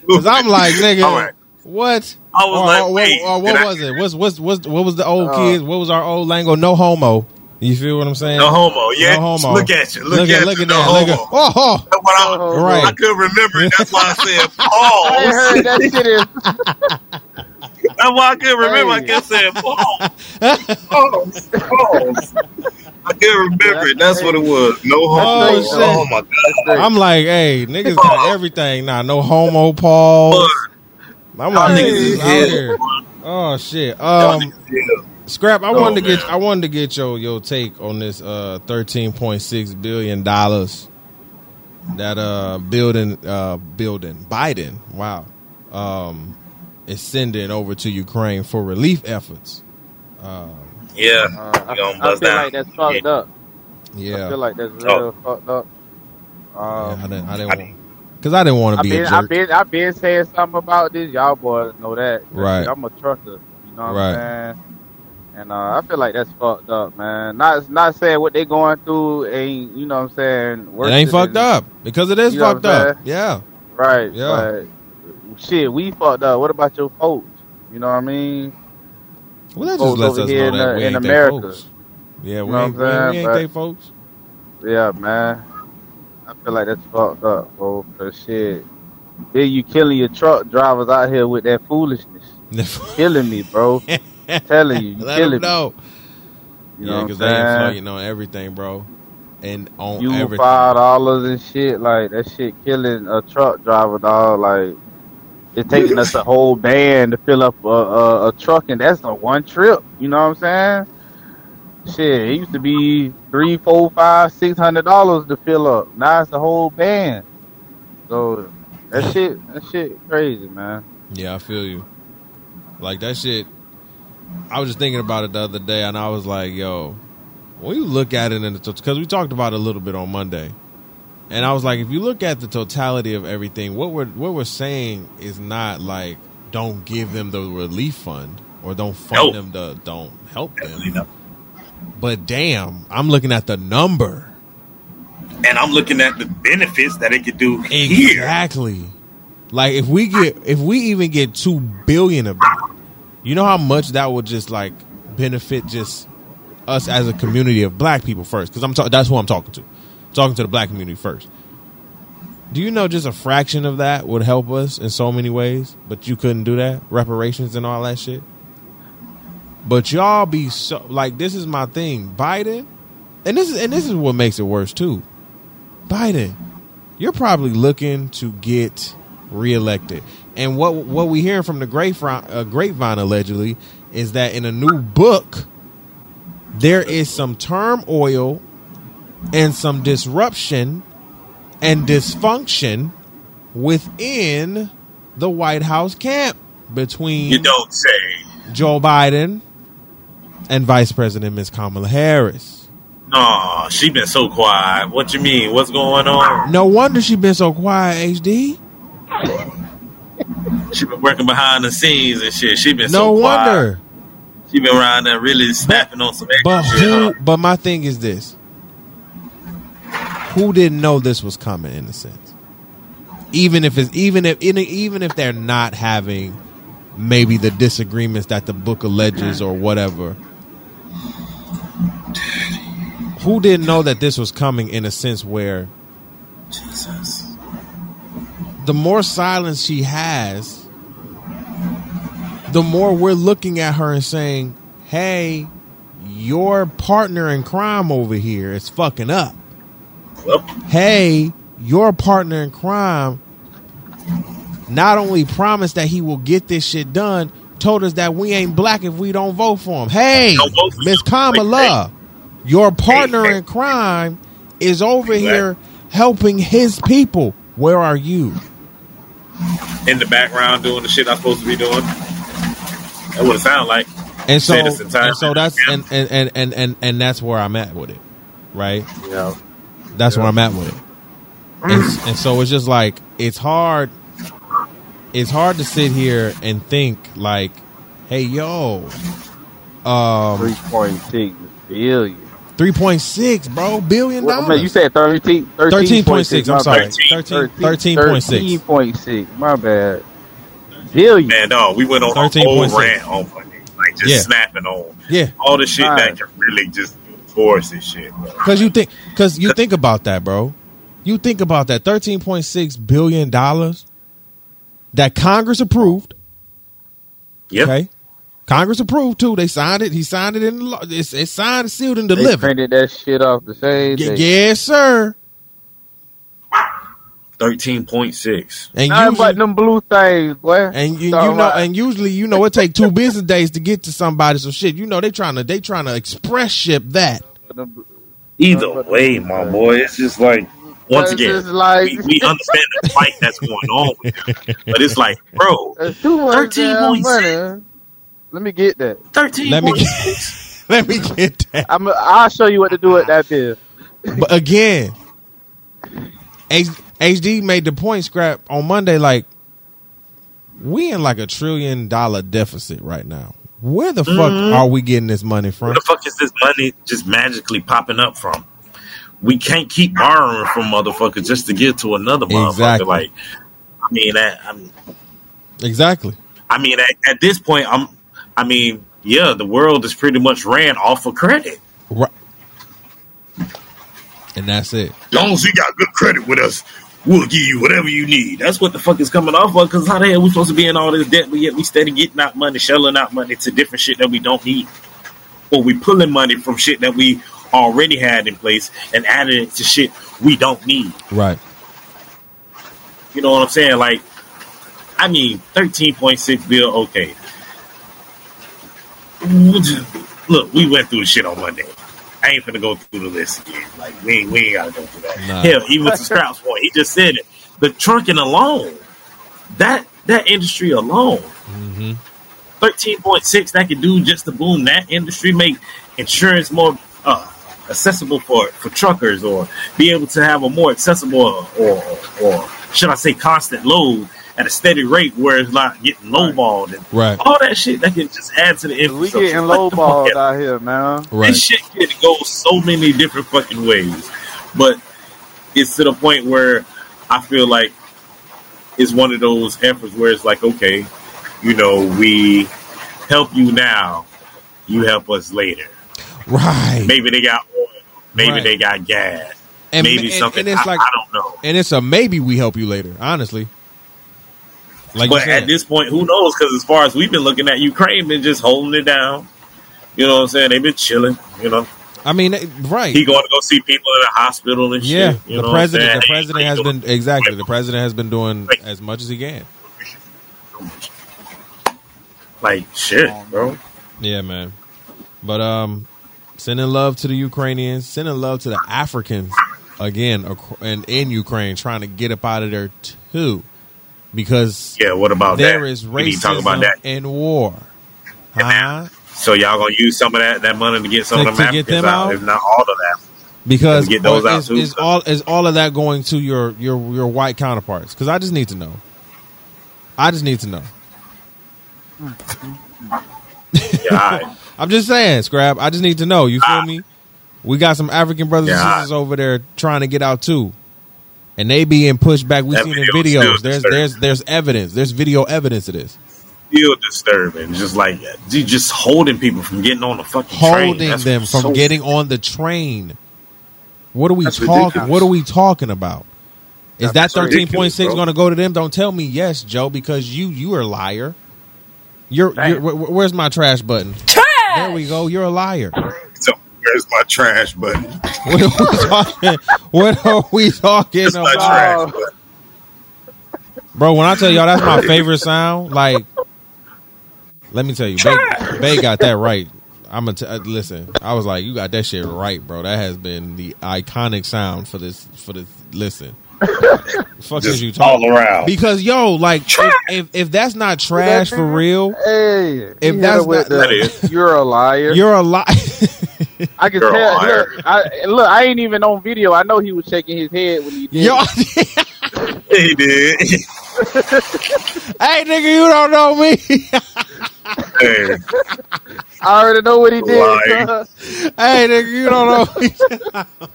Cause I'm like, nigga, All right. what? I was or, like, or, wait, or did what I- was it? What's what's what's what was the old Uh, kids? What was our old lingo? No homo. You feel what I'm saying? No homo. Yeah. No homo. Look at you. Look, Look at, at look you. at no that. Look at, homo. oh, oh. That's what I, No homo. Right. I couldn't remember. That's why I said I heard that shit is. That's why I couldn't remember. I Hey. kept saying pause. Pause. Pause. I can't remember it. That's what it was. No homo. Oh, shit. Oh, my God. I'm like, hey, niggas got everything now. No homo pause. I'm like, Y'all niggas niggas is is out here. Oh shit. Um. Scrap. I Oh, wanted to get. man. I wanted to get your your take on this uh thirteen point six billion dollars that uh building uh building Biden. Wow. Um, is sending over to Ukraine for relief efforts. Um, Yeah. Uh, I, You I feel down. like that's fucked up. I yeah. feel like that's real Oh. fucked up. Yeah, Um, I didn't. I I didn't. mean- Because I didn't want to I've be been, a I've been, I've been saying something about this. Y'all boys know that. Right. I'm a trucker. You know what Right. I'm saying? And uh, I feel like that's fucked up, man. Not, not saying what they going through ain't, you know what I'm saying? It ain't than- fucked up because it is You know fucked up. Yeah. Right. Yeah. Shit, we fucked up. What about your folks? You know what I mean? Well, that just Folks lets over us here know in that we in ain't they America. folks. Yeah, we know ain't, what I'm saying? we ain't But- they folks. Yeah, man. I feel like that's fucked up, bro. Cause shit, then you killing your truck drivers out here with that foolishness, killing me, bro. telling you, you Let killing them know. me. You yeah, because what they I'm saying? inflating on everything, bro, and on You everything. five dollars and shit like that. Shit killing a truck driver, dog. Like it's taking us a whole band to fill up a, a, a truck, and that's a one trip. You know what I'm saying? Shit, it used to be three, four, five, six hundred dollars to fill up. Now it's a whole band. So that shit, that shit, crazy, man. Yeah, I feel you. Like that shit. I was just thinking about it the other day, and I was like, "Yo, when you look at it in the because we talked about it a little bit on Monday, and I was like, if you look at the totality of everything, what we're what we're saying is not like don't give them the relief fund or don't fund No. them to don't help You them. know. But damn, I'm looking at the number. And I'm looking at the benefits that it could do here. Exactly. Like if we get if we even get two billion of it, you know how much that would just like benefit just us as a community of black people first. Because I'm ta- that's who I'm talking to. Talking to the black community first. Do you know just a fraction of that would help us in so many ways, but you couldn't do that? Reparations and all that shit. But y'all be so like this is my thing. Biden, and this is and this is what makes it worse too. Biden, you're probably looking to get reelected. And what what we hearing from the grapevine, uh, grapevine allegedly is that in a new book there is some turmoil and some disruption and dysfunction within the White House camp between You don't say. Joe Biden and Vice President Ms. Kamala Harris. No, she been so quiet. What you mean? What's going on? No wonder she been so quiet, HD. She been working behind the scenes and shit. She been No so quiet. wonder. She been around there really snapping on some extra But shit. who? huh? But my thing is this: Who didn't know this was coming? In a sense, even if it's even if even if they're not having maybe the disagreements that the book alleges or whatever. Who didn't know that this was coming? In a sense, where Jesus. the more silence she has, the more we're looking at her and saying, "Hey, your partner in crime over here is fucking up." Hey, your partner in crime not only promised that he will get this shit done, told us that we ain't black if we don't vote for him. Hey, Don't vote for Miss. Kamala, your partner hey. in crime is over here helping his people. Where are you? in the background doing the shit I'm supposed to be doing. That would it sound like. And so, Say this in time. and so that's and, and, and, and, and that's where I'm at with it, right? Yeah. That's where I'm at with it. And, and so it's just like it's hard. It's hard to sit here and think like, "Hey, yo, um, Three point six billion. three point six, bro, billion Well, dollars." man, you said 13, 13.6, I'm sorry. bad. 13, 13, 13.6. 13.6. My bad. Billion. Man, dog, we went on a 13.6. whole rant on Monday. Like just Yeah. snapping on Yeah, all the shit Right. that can really just force this shit, bro. because you think, because you think about that, bro. You think about that thirteen point six billion dollars that Congress approved. Yep. Okay, Congress approved too. They signed it. He signed it in the law. It's, it's signed, sealed, and they delivered. printed that shit off the same Y- day. yes, sir. Thirteen point six. And Nothing usually, but them blue things, boy. and you, you know, about- and usually, you know, it take two business days to get to somebody. So shit, you know, they trying to they trying to express ship that. Either way, my boy, it's just like once again, like- we, we understand the fight that's going on them, but it's like, bro, That's too much 13.6. Let me get that. thirteen Let me get, let me get that. I'm. I'll show you what to do with that bill. But again, H- HD made the point scrap on Monday. Like we in like a trillion dollar deficit right now. Where the fuck mm-hmm. are we getting this money from? Where the fuck is this money just magically popping up from? We can't keep borrowing from motherfuckers just to get to another motherfucker. Exactly. Like, I mean, that, I'm, Exactly. I mean, at, at this point, I'm. I mean, yeah, the world is pretty much ran off of credit. Right. And that's it. As long as you got good credit with us, we'll give you whatever you need. That's what the fuck is coming off of. Because how the hell we supposed to be in all this debt, but yet we steady getting out money, shelling out money to different shit that we don't need, or we pulling money from shit that we already had in place and adding it to shit we don't need. Right. You know what I'm saying? Like, I mean, thirteen point six bill. Okay, look, we went through the shit on Monday. I ain't gonna go through the list again. Like, we ain't, we ain't gotta go through that. Nah. Hell, even to Scraps point, he just said it. The trunking alone, that that industry alone, hmm thirteen point six, that could do just to boom that industry, make insurance more uh, accessible for for truckers, or be able to have a more accessible or or should I say constant load at a steady rate where it's not getting lowballed and Right. all that shit that can just add to the We getting What the lowballed out here, man. Right. This shit can go so many different fucking ways, but it's to the point where I feel like it's one of those efforts where it's like, okay, you know, we help you now, you help us later. Right. Maybe they got oil, maybe Right. they got gas, And, maybe and- something. and it's I, like, I don't know. and it's a maybe we help you later. Honestly, like But at this point, who knows? Because as far as we've been looking at, Ukraine been just holding it down. You know what I'm saying? They've been chilling. You know, I mean, eh, right? he going to go see people in the hospital and yeah, shit. You the know president. The president has been exactly. The president has been doing as much as he can. like shit, bro. Yeah, man. But um, sending love to the Ukrainians, sending love to the Africans again, and in Ukraine, trying to get up out of there too, because Yeah, what about there that? is we need to talk about that. in war. Huh? So y'all gonna use some of that that money to get some To- of them to Africans them out, out? if not all of that. Because Get those out is, too. is all is all of that going to your your your white counterparts? Because I just need to know. I just need to know. Yeah. I'm just saying, Scrap. I just need to know. You feel Ah. me? We got some African brothers Yeah, and I- sisters over there trying to get out too, and they being pushed back. We That seen in videos. There's disturbing. there's there's evidence. There's video evidence of this. Still disturbing. Just like you just holding people from getting on the fucking train. Holding them from so- getting on the train. What are we That's talking? ridiculous. What are we talking about? Is that thirteen point six going to go to them? Don't tell me yes, Joe, because you you are a liar. You're, you're wh- wh- where's my trash button? There we go. You're a liar. So where's my trash button? What are we talking? What are we talking Where's my about, trash bro? When I tell y'all that's my favorite sound, like, let me tell you, Bay, Bay got that right. I'm gonna t- uh, listen. I was like, you got that shit right, bro. That has been the iconic sound for this. For this, listen. Fuck is Just you all around. Because yo, like, if, if if that's not trash for real, Hey, If he hit that's not- That the, is. you're a liar. you're a lie. I can You're tell. liar. Look I, look, I ain't even on video. I know he was shaking his head when he did. yo, he did. hey nigga, you don't know me. Hey, I already know what he did. Hey nigga, you don't know me.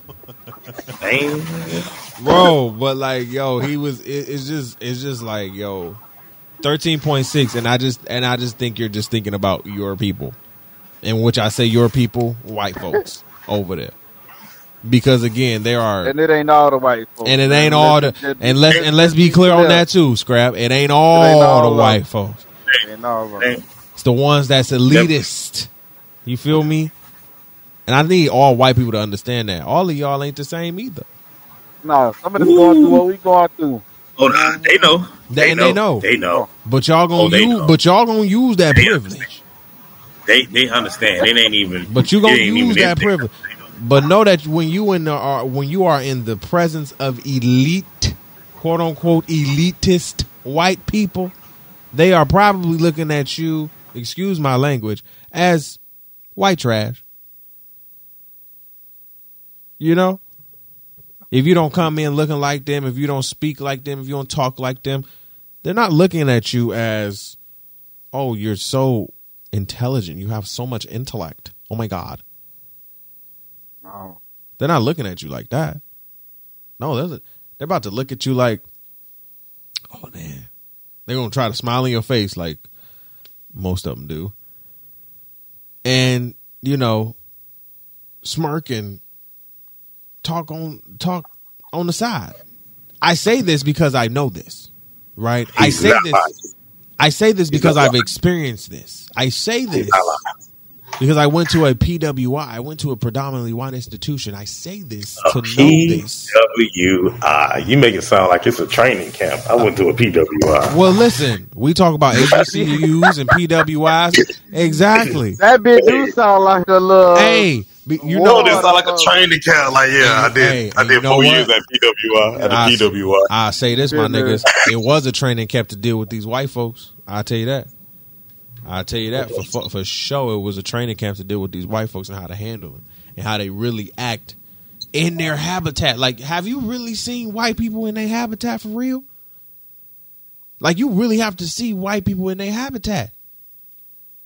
man. bro. But like, yo, he was. It, it's just, it's just like, yo, thirteen point six, and I just, and I just think you're just thinking about your people, in which I say your people, white folks over there, because again, there are, and it ain't all the white folks. and it ain't all the, and let's and let's be clear on that too, scrap. It ain't all, all the of white them. folks. ain't all of them. It's the ones that's elitist. You feel me? And I need all white people to understand that. All of y'all ain't the same either. No, some of them going through what we going through. Oh, nah, they know. They- and they know. They know. But y'all gonna Oh, use, know. but y'all gonna use that privilege. They they understand. It ain't even. But you gonna use that privilege. But know that when you in the are when you are in the presence of elite, quote unquote elitist white people, they are probably looking at you, excuse my language, as white trash. You know? If you don't come in looking like them, if you don't speak like them, if you don't talk like them, they're not looking at you as, oh, you're so intelligent. You have so much intellect. Oh my God. No. They're not looking at you like that. No, they're, they're about to look at you like, oh man. They're going to try to smile in your face like most of them do. And, you know, smirk and talk on talk on the side. I say this because I know this, right? I say this. I say this because I've experienced this. I say this He's not lying. because I went to a PWI. I went to a predominantly white institution. I say this A to know this. PWI. You make it sound like it's a training camp. I went to a PWI. Well, listen, we talk about HBCUs and PWIs. Exactly. That bitch do sound like a little. Hey, be- you Whoa, know, this sound like a training camp. Like, yeah, I did- Hey, I did you know four what? years at PWI. At I- PWI. I say this, my Goodness. niggas. It was a training camp to deal with these white folks. I tell you that. I tell you that for for, for sure. It was a training camp to deal with these white folks and how to handle them and how they really act in their habitat. Like, have you really seen white people in their habitat for real? Like, you really have to see white people in their habitat.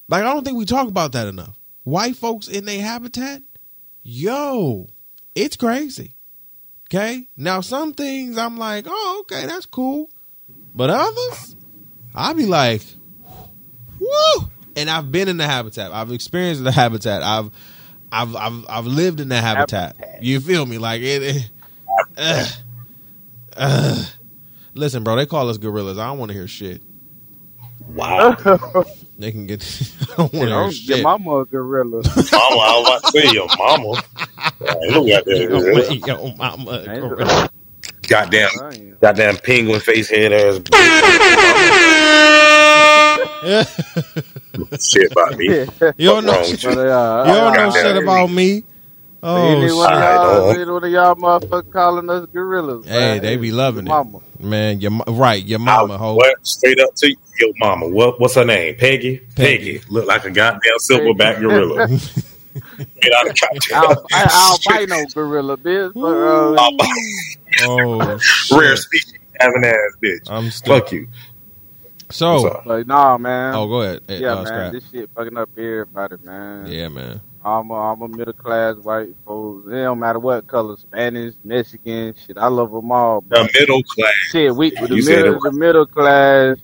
Like, I don't think we talk about that enough. White folks in their habitat, yo, it's crazy. Okay. Now, some things I'm like, oh, okay, that's cool. But others, I'll be like, woo. And I've been in the habitat. I've experienced the habitat. I've, I've, I've, I've lived in the habitat. Habitat. You feel me? Like it, it- Ugh. Ugh. Listen, bro, they call us gorillas. I don't want to hear shit. Wow. They can get. I don't want to hear Don't shit. get mama a gorilla. mama, I was about to say your mama. Look at Yo, that. yo, mama, a gorilla. Goddamn, I ain't- goddamn penguin face head ass. Shit about me. You don't know shit. with But, You don't know shit about me. Oh any one of I y'all, don't. any one of y'all motherfuckers calling us gorillas. Hey, man. they be loving it. Mama. Man, your mo- right, your mama, ho. What? Straight up to your mama. What? What's her name? Peggy. Peggy. Peggy. Look like a goddamn silverback gorilla. Get out of I'll, I, goddamn. I'll bite no gorilla, bitch. But, uh, Oh, Rare shit. species having ass bitch. I'm stuck. Fuck you. So, like, nah, man. oh, go ahead. Hey, yeah, uh, man. Scrap. This shit fucking up everybody, man. Yeah, man. I'm a, I'm a middle class white folks. It don't matter what color, Spanish, Mexican, shit. I love them all. The But middle class. shit, we the You said middle it. the middle class.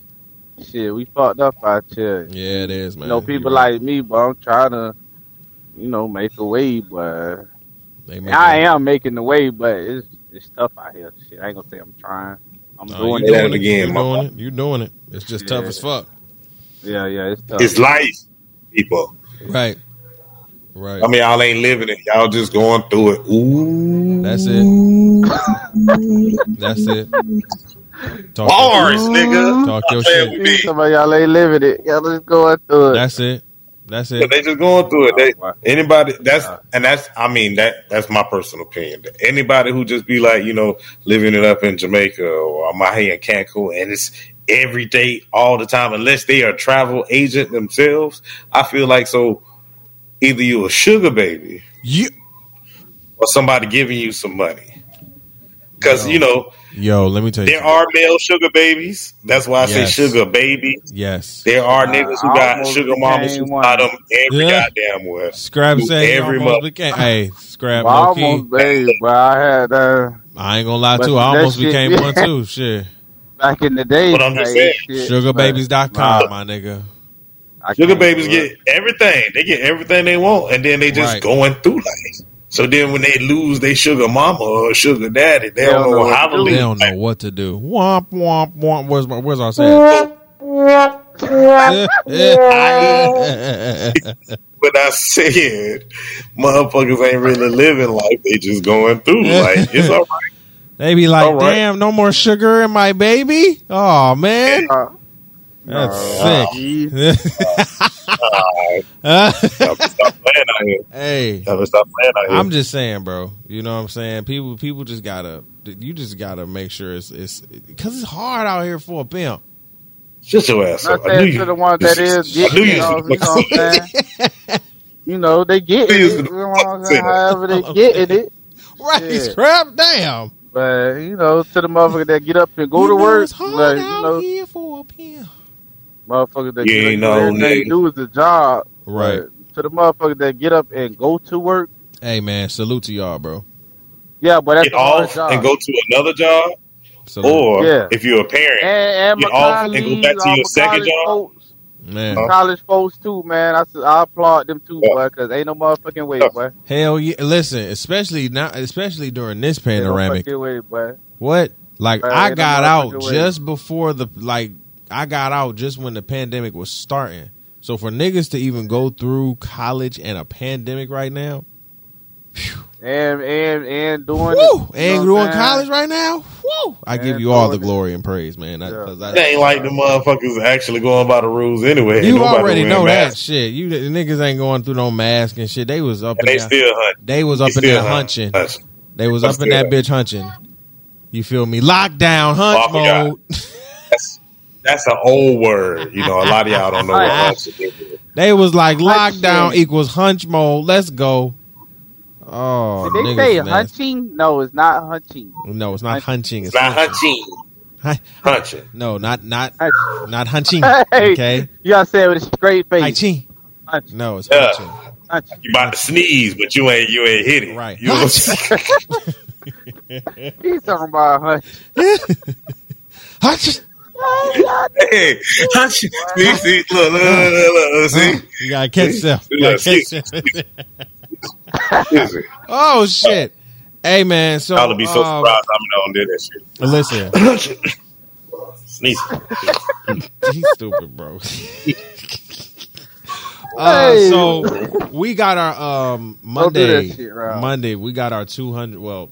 Shit, we fucked up out here. Yeah, it is, man. You know, people You're right. like me, but I'm trying to, you know, make a way. But They I it- am making the way, but it's it's tough out here. Shit, I ain't gonna say I'm trying. I'm No, doing you it. That doing it. again, You mama. doing it. You doing it. It's just tough Yeah. as fuck. Yeah, yeah, it's tough. It's life, people. Right. Right. I mean, y'all ain't living it. Y'all just going through it. Ooh. That's it. That's it. Talk Bars, your, nigga. talk your shit. with me. Some of y'all ain't living it. Y'all just going through it. That's it. That's But it. they just going through it. They, anybody that's and that's I mean that that's my personal opinion. Anybody who just be like you know living it up in Jamaica or I'm out here in Cancun and it's every day all the time unless they are a travel agent themselves. I feel like so either you a sugar baby You, or somebody giving you some money because Yo. you know yo, let me tell you. there are male sugar babies. That's why I Yes. say sugar baby. Yes. There are Uh, niggas who I got sugar mamas who became got them every Yeah. goddamn where. Scrap Do said he every almost month. became. Hey, Scrap, Well, I low key. almost, baby, but I had uh, I ain't gonna lie But too. I that almost shit- became one too. Shit. back in the day. But I'm just saying, shit, Sugarbabies.com, but, my nigga. Nah, I Sugar babies do get everything. They get everything they want, and then they just Right. going through life. So then when they lose their sugar mama or sugar daddy, they, don't, know, how to do. They don't know what to do. Womp womp womp. Where's my, where's our saying? But I said, motherfuckers ain't really living life. They just going through life. It's all right. they be like, All right. damn, no more sugar in my baby. Oh man, Uh, that's Uh, sick. Y'all stop playing out here. hey, stop playing out here. I'm just saying, bro. You know what I'm saying? People, people just gotta. You just gotta make sure it's it's because it's hard out here for a pimp. Shut your ass not. I knew you. to the ones that is I knew getting you. it, you know what I'm saying? You know, they get Knew you was it. You know what I'm saying? say that. However they getting it. Right? Yeah. Scrap. Damn. But, you know, to the motherfuckers that get up and go You to know work, It's hard like, you out know, here for a pimp. Motherfuckers that You get ain't up, no everything they nigga. do is a job. Right. But to the motherfuckers that get up and go to work, Hey man, salute to y'all, bro. yeah, but that's Get a hard off job. and go to another job, Salute. or Yeah. if you're a parent, and, and Get my off and go colleagues, back to all your my second college job. Folks, man. Huh? College folks too, man. I, s- I applaud them too, Yeah. boy, because ain't no motherfucking way, Yeah. boy. Hell yeah! Listen, especially now, especially during this Ain't no panoramic. fucking way, boy. What? Like Right, I ain't no got out motherfucking way. just before the like I got out just when the pandemic was starting. So for niggas to even go through college and a pandemic right now, And and and doing woo, it. and doing I'm college right now, woo! I give you all the doing it. glory and praise, man. That, Yeah. 'cause I- it ain't like the motherfuckers actually going by the rules anyway. You nobody already wearing know that shit. You the niggas ain't going through no mask and shit. They was up And in they there. still hunt. They was They up in still there hunt. hunching. Hunch. They was I'm up in that still- bitch hunching. You feel me? Lockdown hunch mode. That's that's an old word. You know, a lot of y'all don't know what hunch is. They was like lockdown shit. equals hunch mode. Let's go. Oh, Did they niggas say nasty. hunching? No, it's not hunching. No, it's not hunching. It's It's not hunching. hunching. Hunching. No, not not Hunch. not hunching. Hey. Okay, You gotta say it with a straight face. hunching. Hunch. No, it's Yeah. hunching. Hunch. You about to sneeze, but you ain't you ain't hit it. Right. You know what I'm saying? He's talking about hunch. Hunch. Hey, hunch. See, see, look, look, look, look, look, see. You gotta catch them. You gotta catch them. Oh shit! Hey man, so Y'all will be so um, surprised I'm gonna do that shit. listen, Sneeze. he's stupid, bro. Uh, Hey. so we got our um Don't do Monday. shit, Monday we got our two hundred. Well,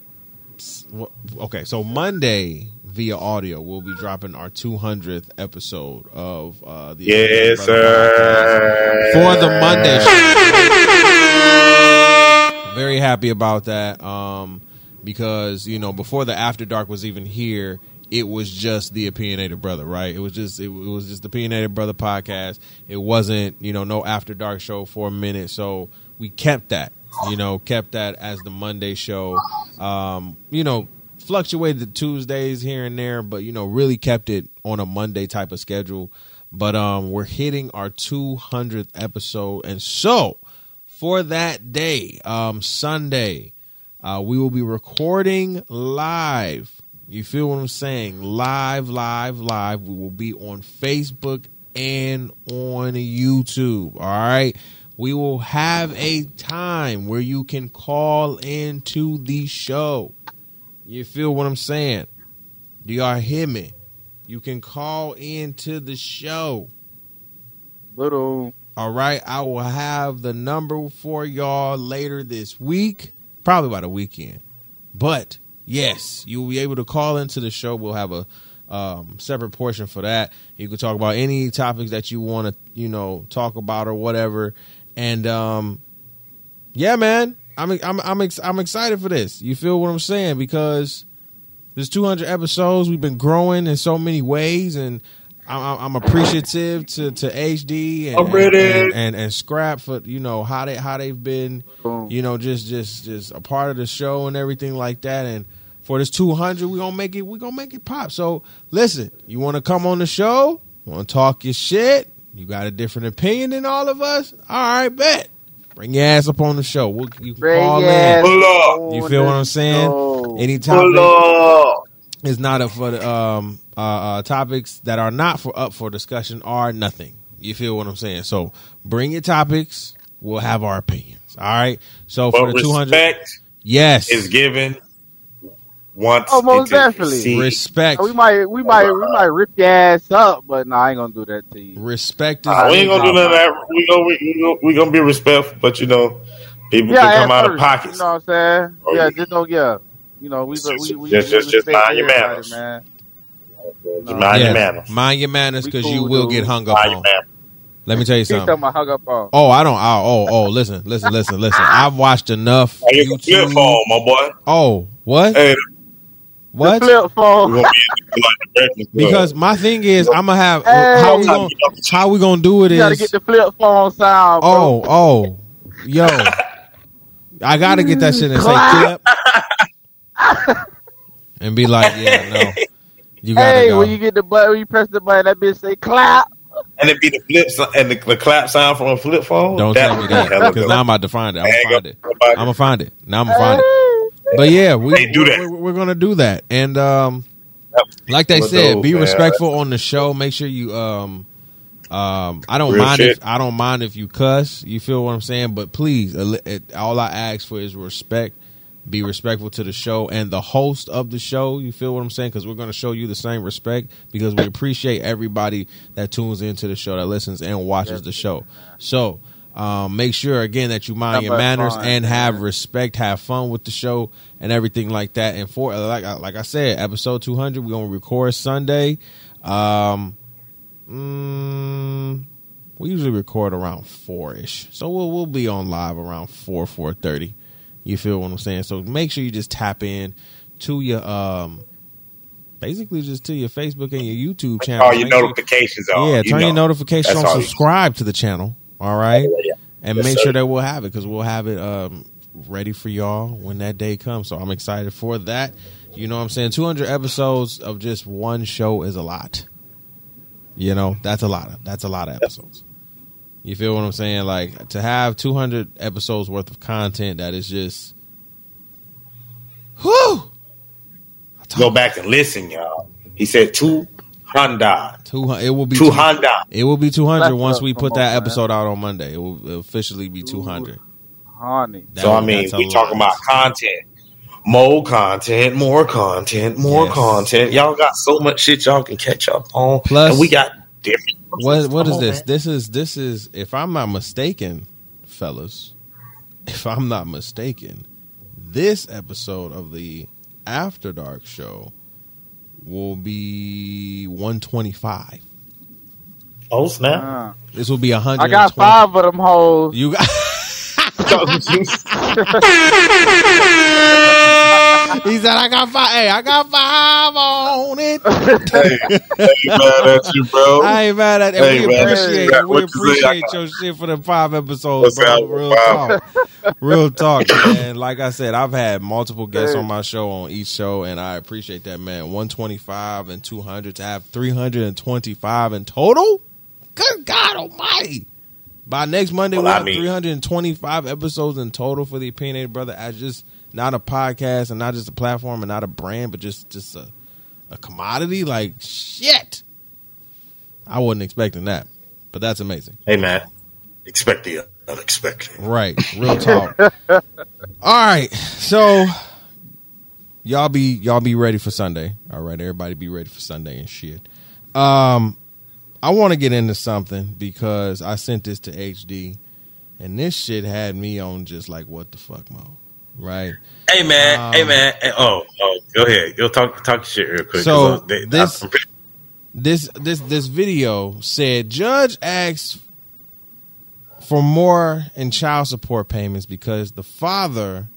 okay. So Monday via audio we'll be dropping our two hundredth episode of uh the Yes, sir. for the Monday show. Very happy about that. Um, because you know before the After Dark was even here, it was just the Opinionated Bruhtha, right? It was just it, was just the Opinionated Bruhtha podcast. It wasn't you know no After Dark show for a minute, so we kept that. You know, kept that as the Monday show. Um, you know, fluctuated the Tuesdays here and there, but you know, really kept it on a Monday type of schedule. But um, we're hitting our 200th episode, and so for that day, um, Sunday, uh, we will be recording live. You feel what I'm saying? Live, live, live. We will be on Facebook and on YouTube. All right. We will have a time where you can call into the show. You feel what I'm saying? Do y'all hear me? You can call into the show. Little All right, I will have the number for y'all later this week, probably by the weekend. But yes, you will be able to call into the show. We'll have a um, separate portion for that. You can talk about any topics that you want to, you know, talk about or whatever. And um, yeah, man, I'm I'm I'm ex- I'm excited for this. You feel what I'm saying? Because there's 200 episodes. We've been growing in so many ways, and I'm, I'm appreciative to, to HD and, I'm and, and and Scrap for you know how they how they've been you know just just just a part of the show and everything like that. And for this 200, we gonna make it we gonna make it pop. So listen, you want to come on the show? Want to talk your shit? You got a different opinion than all of us? All right, bet. Bring your ass up on the show. We'll, you can Bring call in. Pull up. You feel what I'm saying? Any Pull topic is not up for the um uh, uh topics that are not for up for discussion are nothing. You feel what I'm saying? So bring your topics. We'll have our opinions. All right. So for But the 200, respect yes, is given once. Oh, most definitely. received. respect. We might, we might, we might rip your ass up, but no, I ain't gonna do that to you. Respect is Uh, we ain't gonna do none of that. We gonna we, we gonna, we gonna be respectful, but you know, people Yeah, can come at out of first, pockets. You know what I'm saying? Oh, yeah, yeah. just don't yeah. You know, we Just- we we, just- we just- just respect mind your everybody, manners. man. Just mind Yeah. your manners. Mind your manners We because cool, you will dude. get hung up Mind your on. manners. Let me tell you He talking something. about hung up on. Oh, I don't. I, oh, oh, listen, listen, listen, listen. I've watched enough Hey, it's a flip YouTube. my boy. Oh, what? Hey, What? The flip phone. gonna be like the Breakfast Club. Because my thing is, I'm gonna have Hey. how we gonna how we gonna do it You gotta get the flip phone sound, bro. Oh, oh, yo, I gotta get that shit and say Clap. clip, and be like, yeah, no, you gotta hey, go. when you get the button, when you press the button, that bitch say clap. and it be the flip and the, the clap sound from a flip phone. Don't That tell me that because now I'm about to find it. I'm gonna find it. I'm gonna find it. Now I'm gonna find it. But yeah, we Hey, do we're, that. We're, we're gonna do that, and um, like they said, be man. respectful on the show. Make sure you um. Um, I don't Real mind shit. if I don't mind if you cuss. You feel what I'm saying? But please, a li- it, all I ask for is respect. Be respectful to the show and the host of the show. You feel what I'm saying? Because we're going to show you the same respect because we appreciate everybody that tunes into the show, that listens and watches the show. So um, make sure again that you mind your manners fun, and have man. respect, have fun with the show and everything like that. And for like I- like I said, episode 200, we're gonna record Sunday. Um, mm, we usually record around four ish, so we'll we'll be on live around four four thirty. You feel what I'm saying? So make sure you just tap in to your um, basically just to your Facebook and your YouTube channel. All your notifications on. yeah, you turn your notifications That's on. all you- Subscribe to the channel. All right, Yeah. and Yes, make sir. sure that we'll have it because we'll have it um, ready for y'all when that day comes. So I'm excited for that. You know what I'm saying? 200 episodes of just one show is a lot. You know, that's a lot. Of, that's a lot of episodes. You feel what I'm saying? Like to have 200 episodes worth of content that is just, whew, Go back and listen, y'all. He said two Honda. 200. It will be two hundred. two- It will be 200 That's once we put on, that man. episode out on Monday. It will officially be 200. Honey. That So I mean, we talking about content. more content, more content, more Yes. content. Y'all got so much shit y'all can catch up on. Plus- and we got different. What what Come is on, this? man. This is this is if I'm not mistaken, fellas. If I'm not mistaken, this episode of the After Dark show will be 125. Oh snap! Uh, This will be a 100. I got five of them hoes. You got. he said, "I got five. Hey, I got five on it. hey, hey, mad at you, bro. I ain't mad at. Hey, we appreciate hey, it. We what you? I appreciate your shit for the five episodes, What's bro. Real Wow. talk. Real talk, man. Like I said, I've had multiple guests Hey. on my show on each show, and I appreciate that, man. 125 and 200 to have 325 in total? Good God almighty. By next Monday, Well, we'll I have mean- 325 episodes in total for the Opinionated Bruhtha as just not a podcast and not just a platform and not a brand, but just, just a, a commodity. Like, shit. I wasn't expecting that, but that's amazing. Hey man, expect the unexpected. Right. Real talk. All right. So y'all be y'all be ready for Sunday. All right, everybody be ready for Sunday and shit. Um I want to get into something because I sent this to HD and this shit had me on just like what the fuck mo. Right? Hey man, Um, hey man. Hey, oh, oh, go ahead. Go talk talk shit real quick. So, they- this- This this this video said judge asked for more in child support payments because the father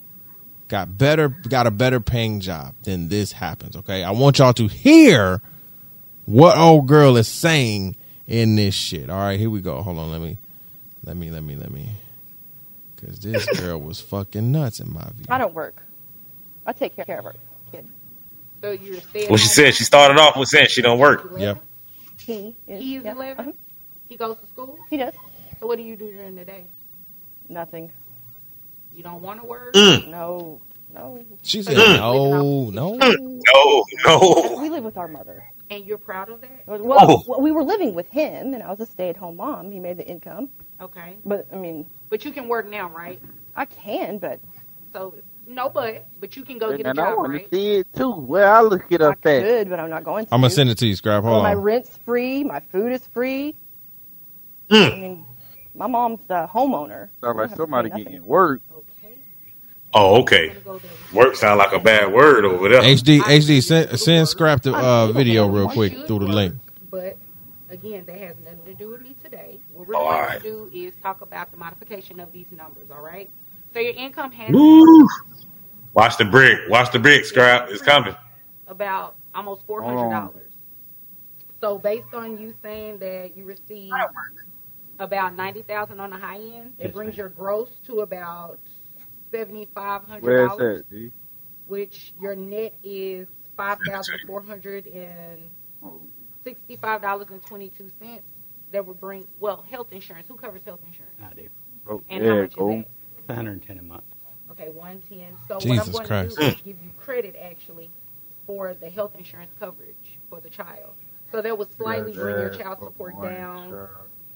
got better got a better paying job than this happens. Okay, I want y'all to hear what old girl is saying in this shit. All right, here we go. Hold on, let me, let me, let me, let me, because this girl was fucking nuts in my view. I don't work. I take care of her kid. So you're staying. well, she said she started off with saying she don't work. Yep. He is. He is yeah, 11? uh-huh. He goes to school. He does So what do you do during the day? nothing. You don't want to work. Mm. No, no. She said, Mm. "No, no." No, no. We live with our mother. And you're proud of that? Well, Oh. well, we were living with him, and I was a stay-at-home mom. He made the income, Okay. but I mean, But you can work now, right? I can, but So no, but but you can go get a and I job, want right? to see it too. Where I look it I up at. Good, but I'm not going to. I'm gonna send it to you, Scrap. Well, Hold my rent's free. My food is free. Mm. I mean, my mom's the homeowner. Sound like somebody pay nothing. getting work. Okay. Oh, okay. gonna go there. Work sound like a bad word over there. HD HD send send Scrap the uh, video real quick through the link. But again, that has nothing to do with me today. What we're going alright. to do is talk about the modification of these numbers. All right. So your income has Woo. Watch the brick. Watch the brick. Scrap. It's coming. about almost four Hold hundred on. dollars. So based on you saying that you receive about ninety thousand on the high end, it brings your gross to about seventy five hundred Where's dollars, that, D? which your net is five thousand four hundred and sixty five dollars and twenty two cents. That would bring well health insurance. Who covers health insurance? I do. Oh, And how it much go. is that? It's 110 a month. Okay, one ten. So Jesus what I'm going Christ. to do is give you credit actually for the health insurance coverage for the child. So that would slightly bring your child support down.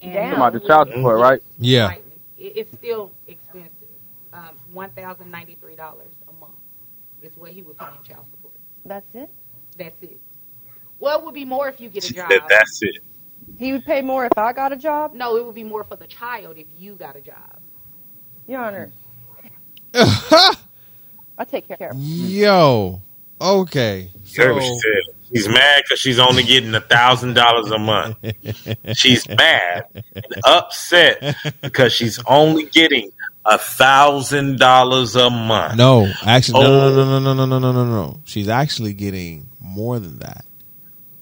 And Down. Talking about the child support, mm-hmm. right? Yeah. Slightly. It, it's still expensive. Um, one thousand ninety three dollars a month is what he would pay in child support. That's it. That's it. Well, it would be more if you get a She job. said that's it. He would pay more if I got a job, No, it would be more for the child if you got a job. Your Honor. I'll take care of him. Yo. Okay. Heard So what she said. She's mad because she's only getting a thousand dollars a month. She's mad and upset because she's only getting a thousand dollars a month. No, actually, oh. no, no, no, no, no, no, no, no. She's actually getting more than that,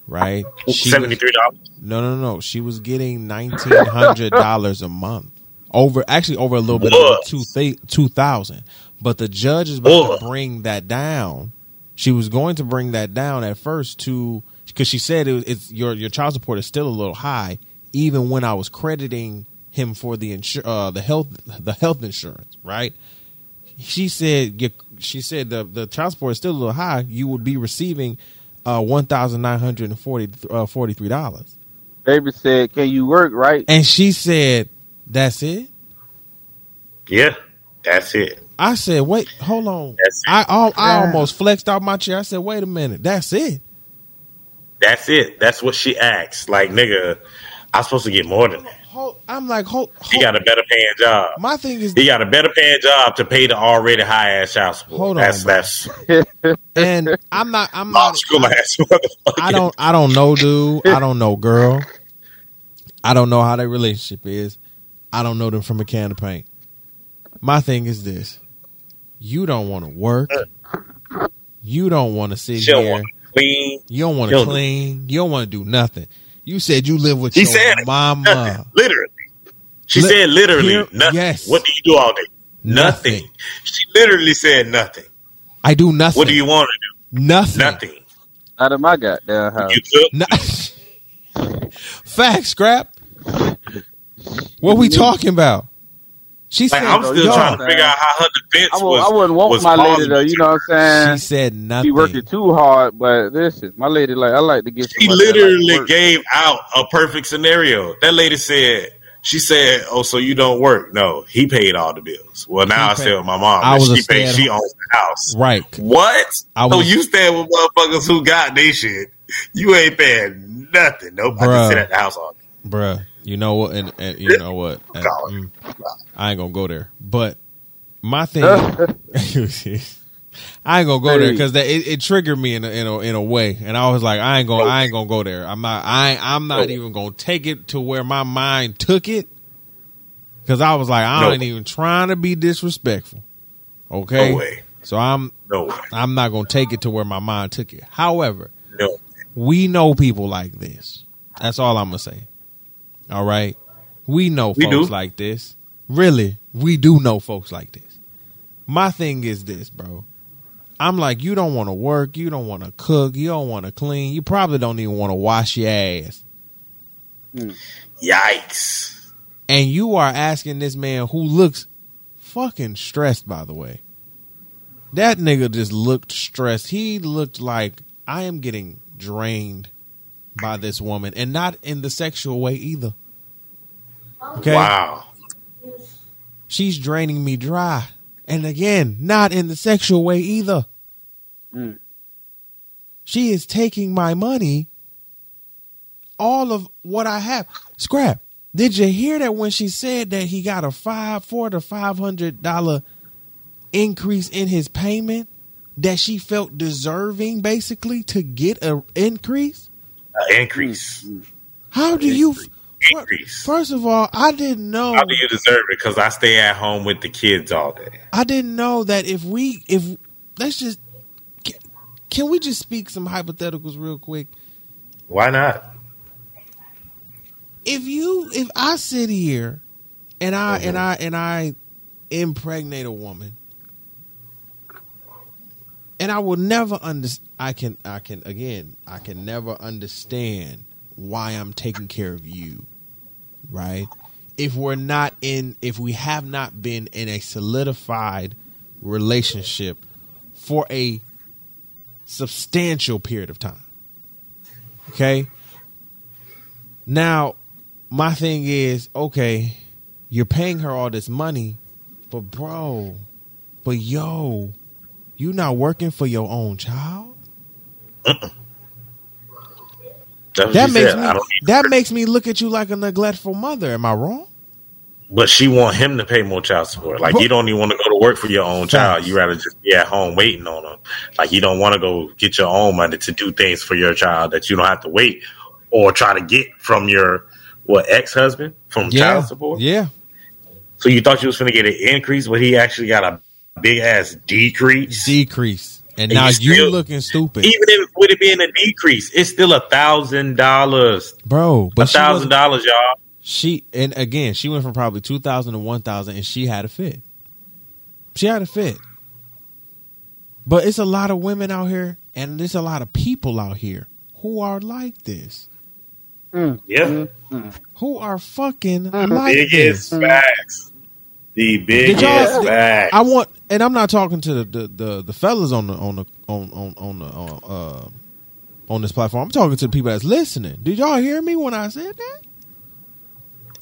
right? Seventy three dollars. No, no, no. She was getting nineteen hundred dollars a month. Over actually over a little bit over two th- two thousand, but the judge is about Ugh. to bring that down. She was going to bring that down at first to because she said it it's your your child support is still a little high, even when I was crediting him for the insur- uh, the health the health insurance, right? She said she said the the child support is still a little high. You would be receiving uh, one thousand nine hundred and forty uh, forty three dollars. Baby said, "Can you work right?" And she said, "That's it." Yeah, that's it. I said, wait, hold on. That's it. I al- I almost flexed out my chair. I said, wait a minute, that's it. That's it. That's what she asked. Like, nigga, I'm supposed to get more than that. Hold, I'm like, hold, He got a better paying job. my thing is, He got a better paying job to pay the already high ass house. support. Hold on, that's bro. that's and I'm not, I'm not, logical ass motherfucker. I don't I don't know dude. I don't know girl. I don't know how their relationship is. I don't know them from a can of paint. My thing is this. You don't want to work. You don't want to sit She don't here. clean. You don't want to clean. You don't want to do nothing. You said you live with She your said it. mama. Nothing. Literally. She Li- said literally here- nothing. yes. What do you do all day? Nothing. Nothing. She literally said nothing. I do nothing. What do you want to do? Nothing. Nothing. Out of my goddamn house. You cook. No- Facts, scrap. What we talking about? She Like, said, I'm still yo, trying to figure out how her defense I, would, was. I wouldn't want was my lady though. You know what I'm saying? She said nothing. She working too hard, but listen, my lady like I like to get. She somebody that like literally gave out a perfect scenario. That lady said, she said, "Oh, so you don't work? No, he paid all the bills. Well, now He I paid- stay with my mom. I was a she paid. She owns the house. Right. What? I so you stay with motherfuckers who got they shit? You ain't paying nothing. Nope. I Bruh. just sit at the house all day. Bruh, you know what? And, and you know what? And, mm, I ain't gonna go there. But my thing, I ain't gonna go there because it, it triggered me in a, in a in a way, and I was like, I ain't gonna I ain't gonna go there. I'm not I I'm not No. even gonna take it to where my mind took it because I was like, I No. ain't even trying to be disrespectful. Okay, No way. so I'm No way. I'm not gonna take it to where my mind took it. However, No. we know people like this. That's all I'm gonna say. All right, we know We folks do. like this. Really, we do know folks like this. My thing is this, bro. I'm like, you don't want to work, you don't want to cook, you don't want to clean, you probably don't even want to wash your ass, hmm. Yikes. and you are asking this man who looks fucking stressed. By the way, that nigga just looked stressed. He looked like I am getting drained by this woman, and not in the sexual way either. Okay, Wow. she's draining me dry, and again, not in the sexual way either. Mm. She is taking my money, all of what I have. Scrap. Did you hear that when she said that he got a five, four to five hundred dollar increase in his payment? That she felt deserving, basically, to get a increase. Uh, increase. How do you? Increase. First of all, I didn't know. How do you deserve it? Because I stay at home with the kids all day. I didn't know that if we if let's just can, can we just speak some hypotheticals real quick? Why not? If you if I sit here and I Mm-hmm. and I and I impregnate a woman and I will never understand. I can I can again I can never understand why I'm taking care of you right if we're not in if we have not been in a solidified relationship for a substantial period of time okay now my thing is okay you're paying her all this money but bro but yo you not working for your own child that makes said. me I don't need that makes me look at you like a neglectful mother am i wrong But she want him to pay more child support. Like But- you don't even want to go to work for your own child. You rather just be at home waiting on them. Like you don't want to go get your own money to do things for your child that you don't have to wait or try to get from your what ex husband from yeah child support. yeah So you thought you was going to get an increase, but he actually got a big ass decrease. decrease and And now you you still- looking stupid even if with it being a decrease, it's still a thousand dollars. bro A but she thousand dollars, y'all. she and again she went from probably 2000 to 1000 and she had a fit she had a fit but it's a lot of women out here and there's a lot of people out here who are like this Mm. Yeah, who are fucking Mhm. like biggest this facts. The biggest y'all- i want and i'm not talking to the the, the, the fellas on the on the on on on the on, uh on this platform i'm talking to the people that's listening did y'all hear me when i said that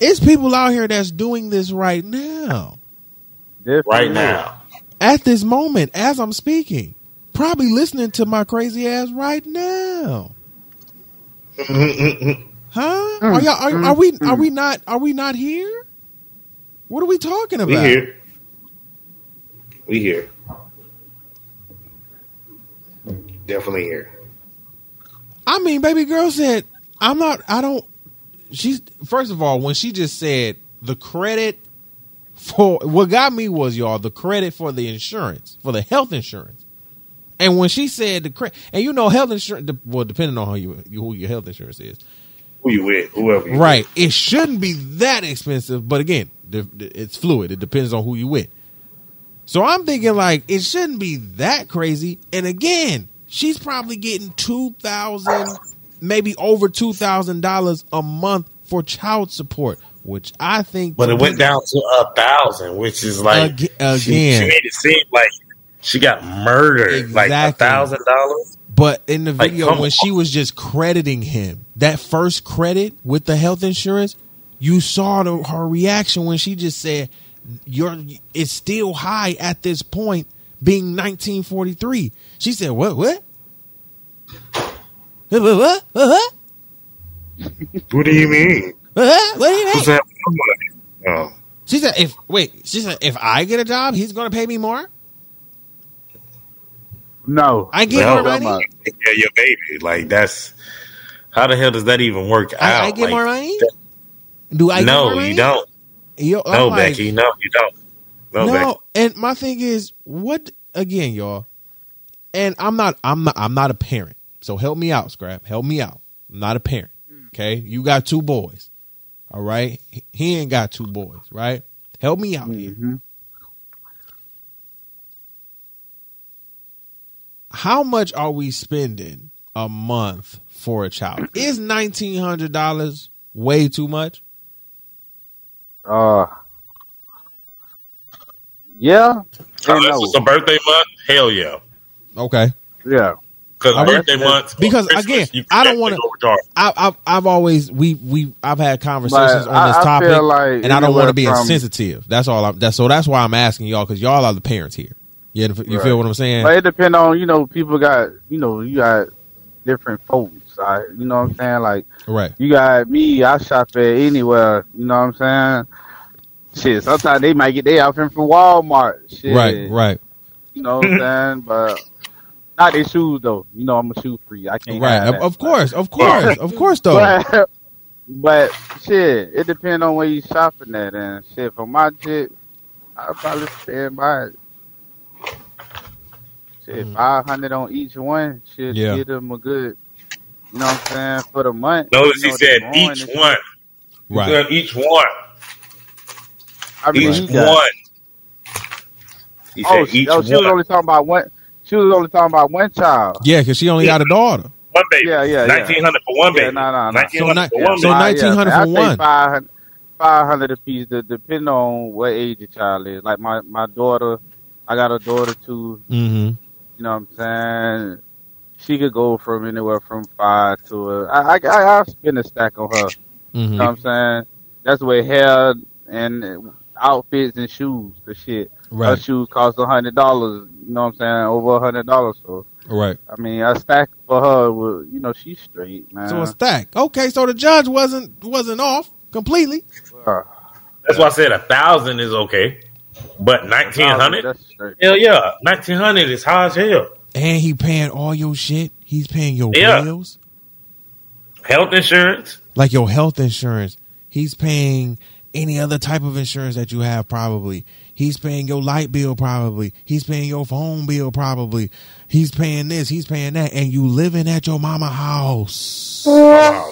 it's people out here that's doing this right now Definitely. right now. at this moment as I'm speaking. Probably listening to my crazy ass right now. Huh? Mm, are y'all are, are mm, we are mm. we not are we not here? What are we talking about? we here. We here. Definitely here. I mean, baby girl said, I'm not, I don't, she's, first of all, when she just said the credit for, what got me was, y'all, the credit for the insurance, for the health insurance. And when she said the credit, and you know, health insurance, well, depending on how you, who your health insurance is, Who you with? Whoever. You right? It shouldn't be that expensive, but again, it's fluid. It depends on who you with. So I'm thinking like it shouldn't be that crazy. And again, she's probably getting two thousand, maybe over two thousand dollars a month for child support, which I think. But it went down to a thousand, which is like Ag- she, again. she made it seem like she got murdered, like a thousand dollars. But in the video, come when she was just crediting him, that first credit with the health insurance, you saw the, her reaction when she just said, "You're it's still high at this point, being 1943." She said, "What? What? What? What? What? What? What do you mean? What? What do you Who's mean?" that? Oh, She said, "If wait," she said, "If I get a job, he's going to pay me more. No. I get No. more money. yeah, your baby. Like that's how the hell does that even work out? I, I get Like, more money. Do I? no, more you don't. Yo, No, like- Becky. No, you don't. No, no, Becky. and my thing is, what again, y'all? And I'm not, I'm not, I'm not a parent. So help me out, Scrap. Help me out. I'm not a parent. Okay, you got two boys. All right, He- he ain't got two boys. Right? Help me out here. Mhm. How much are we spending a month for a child? Is nineteen hundred dollars way too much? Uh, yeah. And Unless no. it's a birthday month, hell yeah. Okay. Yeah. Because I birthday would- months, because, Christmas, again, I don't wanna- I, I've I've always we we I've had conversations But on this I- I topic, like and I don't want to be from- insensitive. That's all. I'm, that's so that's why I'm asking y'all because y'all are the parents here. You, you feel what I'm saying? But it depends on, you know, people got, you know, you got different folks. I, you know what I'm saying? Like, right. you got me, I shop at anywhere. You know what I'm saying? Shit, sometimes they might get their outfit from Walmart. Shit. Right. Right. You know what I'm saying? But not their shoes, though. You know, I'm a shoe free. I can't Right. Of, of course. Of course. Of course. Though. But, but shit, it depends on where you shopping at. And shit, for my shit, I'll probably stand by it. Shit, Mhm. 500 on each one should Yeah. get them a good, you know what I'm saying, for the month. Notice You he know, they said each and one. Right. said each one. I mean, Each he got- one. He Oh, said she, each oh, she was only talking about one. She was only talking about one child. Yeah, because she only got a daughter. One baby. Yeah, yeah, yeah. Nineteen hundred for one Yeah, baby. no, no, no. Nineteen hundred So for one so baby. 1900 for one. 500, 500 a piece, de- depending on what age the child is. Like my, my daughter, I got a daughter too. Mm-hmm. You know what I'm saying? She could go from anywhere from five to a, I, I, I'll spend a stack on her. You Mm-hmm. know what I'm saying? That's the way hair and outfits and shoes, the shit. Right. Her Right. shoes cost a hundred dollars. You know what I'm saying? Over a hundred dollars. So Right. I mean, a stack for her. Will, you know, she's straight, man. So a stack. Okay. So the judge wasn't wasn't off completely. Uh, That's why I said a thousand is okay, but nineteen hundred. Hell yeah, nineteen hundred is high as hell. And he paying all your shit. He's paying your Yeah. bills, Health insurance. like your health insurance. He's paying any other type of insurance that you have. Probably. He's paying your light bill. Probably. He's paying your phone bill. Probably. He's paying this. He's paying that. And you living at your mama house. You're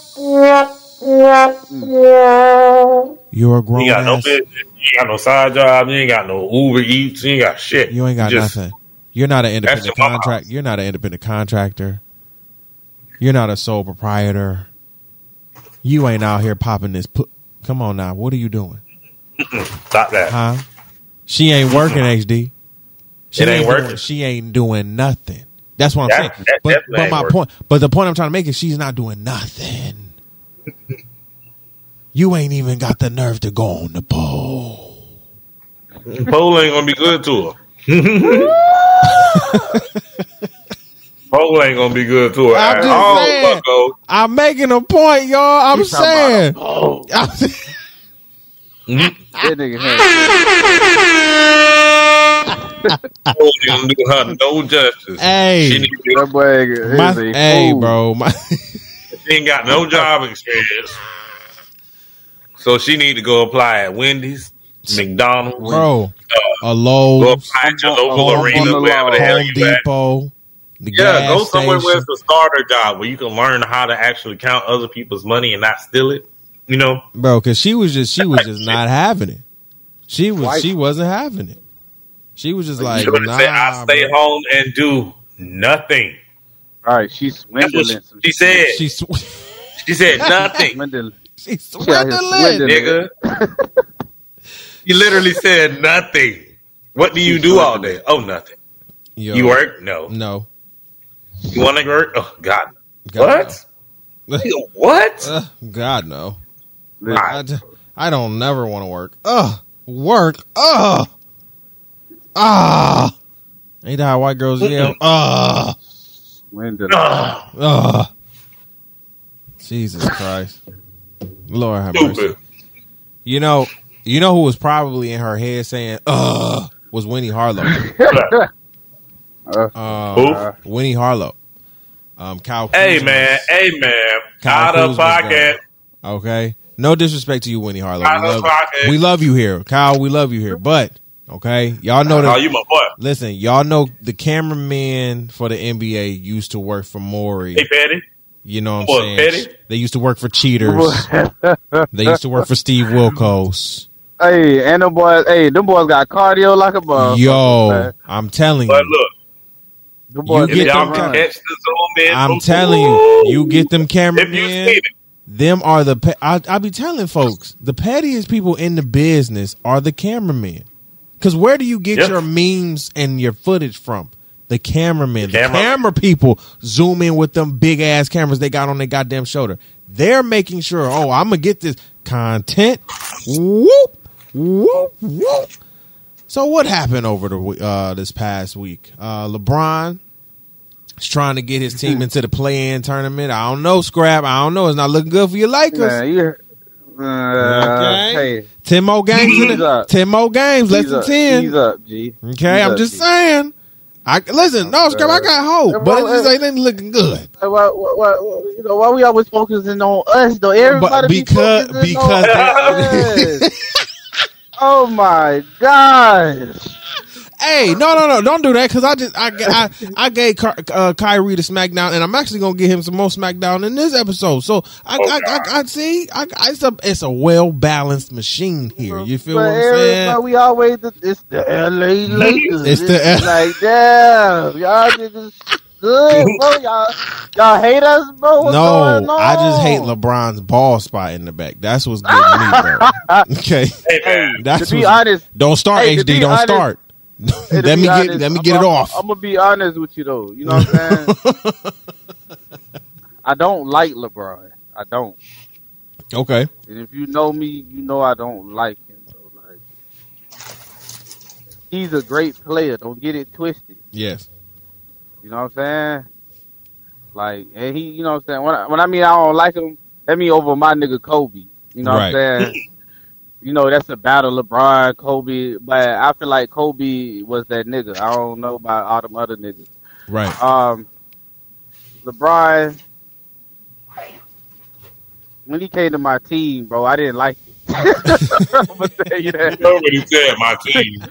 a grown ain't got no business. You ain't got no side job. You ain't got no Uber Eats. You ain't got shit. You ain't got Just- nothing. You're not an independent contract. You're not an independent contractor. You're not a sole proprietor. You ain't out here popping this. Pu- Come on now. What are you doing? Stop that. Huh? She ain't working, HD. She It ain't doing- working. she ain't doing nothing. That's what I'm That- saying. that but but my working. point. But the point I'm trying to make is she's not doing nothing. you ain't even got the nerve to go on the pole. Pole ain't gonna be good to her. Pole ain't gonna be good to her. I'm just all, saying. bucko. I'm making a point, y'all. I'm He's saying. Oh, I'm- Mhm. that nigga ain't gonna do her no justice. Hey. She, need to, that boy. my, hey, bro. My, she ain't got no job experience, so she need to go apply at Wendy's, McDonald's, bro, uh, a go Lowe's, apply at your local Home arena, Depot. wherever the hell Home you. Depot, the Yeah, go somewhere where station. it's a starter job where you can learn how to actually count other people's money and not steal it. You know, bro. Because she was just she was just not having it. She was Why? she wasn't having it. She was just like, she would nah, said, "I stay bro. home and do nothing." All right, she's swindling. she, she said. She sw- She said nothing, Swindling. she She out here swindling. swindling. nigga. you literally said nothing. What do you do all day? Oh, nothing. Yo, You work? No. No. You want to work? Oh God. God, what? Nigga, What? Uh, God no. Listen, I, d- I don't never want to work. Ugh, work. Ugh. Ah. Ain't that how white girls yell? Ugh. Swindling. Ugh, Ugh. Jesus Christ. Lord have mercy. You know, you know who was probably in her head saying "ugh" was Winnie Harlow. Uh, Uh, Who? Winnie Harlow. Um, Kyle. Hey Kuzma. man, hey man. Kyle Out of Kuzma's pocket. Okay. No disrespect to you, Winnie Harlow. Out We of love, pocket. we love you here, Kyle. We love you here, but okay, y'all know that. Oh, that. you my boy. Listen, y'all know the cameraman for the NBA used to work for Maury. Hey Petty. You know what I'm Boy, saying? Petty? They used to work for Cheaters. they used to work for Steve Wilkos. Hey, and them boys. Hey, them boys got cardio like a motherfucker. Yo, man. I'm telling you. But look, Them boys You get get y'all them can run. catch the zoom in, I'm ooh, telling you, you get them If you cameramen. see it, Them are the pe- I, I be telling folks the pettiest people in the business are the cameramen. Because where do you get Yep. your memes and your footage from? The cameramen, the, camera. camera people zoom in with them big ass cameras they got on their goddamn shoulder. They're making sure. Oh, I'm gonna get this content. Whoop whoop whoop. So what happened over the uh, this past week? Uh, LeBron is trying to get his team into the play-in tournament. I don't know, Scrap. I don't know. It's not looking good for your Lakers. Man, you. Uh, Okay. Hey, Ten more games. in Ease it. up. Ten more games. Less than up, ten. Ease up, G. Okay, Ease I'm up, just G. saying. I listen. No, Scrap. I got hope, but it just ain't nothing looking good. Why, why, why, you know, why we always focusing on us though? Everybody be because- focusing because on they- us. oh my gosh! Hey, no, no, no! Don't do that because I just I I, I gave Ky- uh, Kyrie the SmackDown, and I'm actually gonna give him some more SmackDown in this episode. So I Oh, I, God. I, I see. I, I, it's a it's a well balanced machine here. You feel But what I'm everybody, saying? we always it's the LA Lakers. It's the- It's like damn, y'all niggas good, bro. Y'all y'all hate us, bro. What's No, going on? I just hate LeBron's ball spot in the back. That's what's getting me, bro. Okay, hey man, that's to be what's- honest, Don't start Hey, HD. Don't honest- start. Hey, let me honest, get let me I'm- get it I'm- off. I'm gonna be honest with you though. You know what I'm saying? I don't like LeBron. I don't. okay, And if you know me, you know I don't like him. Bro. Like, he's a great player. Don't get it twisted. yes, You know what I'm saying? Like, and he, you know what I'm saying? When I, when I mean I don't like him, that mean over my nigga Kobe. You know what I'm saying? You know, that's a battle LeBron, Kobe, but I feel like Kobe was that nigga. I don't know about all them other niggas. right. Um, LeBron, when he came to my team, bro, I didn't like it. I'm gonna tell you that. you already said my team.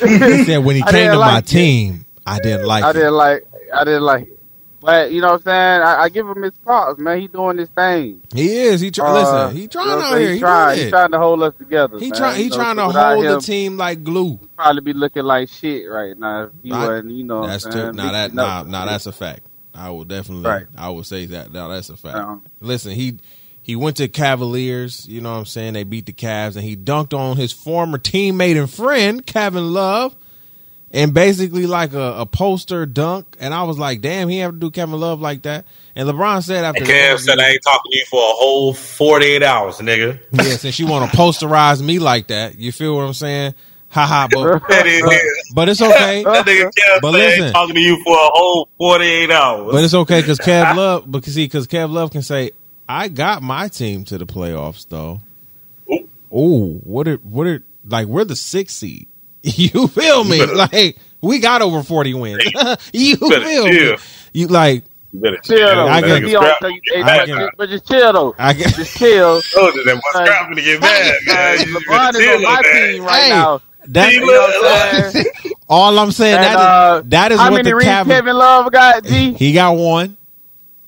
He said when he I came didn't to my like it. team, I didn't like I it. didn't like. I didn't like it. But you know what I'm saying? I, I give him his props, man. He doing his thing. He is. He try, Uh, listen. He you trying know out here. He He, trying. He trying to hold us together. He trying. He You know, trying to hold the team like glue. Probably be looking like shit right now. If he I- wasn't, you know. That's true. Now that nah, nah, that's a fact. I will definitely. Right. I will say that. Now that's a fact. Uh-uh. Listen, he he went to Cavaliers. You know what I'm saying? They beat the Cavs, and he dunked on his former teammate and friend Kevin Love, and basically like a, a poster dunk. And I was like, damn, he have to do Kevin Love like that. And LeBron said after the Kev said I ain't talking to you for a whole 48 hours, nigga. yeah, since you want to posterize me like that, you feel what I'm saying? haha. But, but, but it's okay. That nigga Kev But ain't listen. talking to you for a whole 48 hours. But it's okay because Kev Love, because see, because Kev Love can say, "I got my team to the playoffs, though." Ooh. Oh, what it, what it, like? We're the sixth seed. You feel me? better- Like we got over forty wins. you better feel me? You like You better Chill though. I man. get- He don't tell you- hey, I but, get- just, but just chill though. I get. Just chill. Oh, that boy scrapping to get mad, Uh, LeBron is on my on that. team right Hey, now. That, You know what I'm saying? all I'm saying And, that uh, is that is How what many the rings Cav- Kevin Love got? G He got one.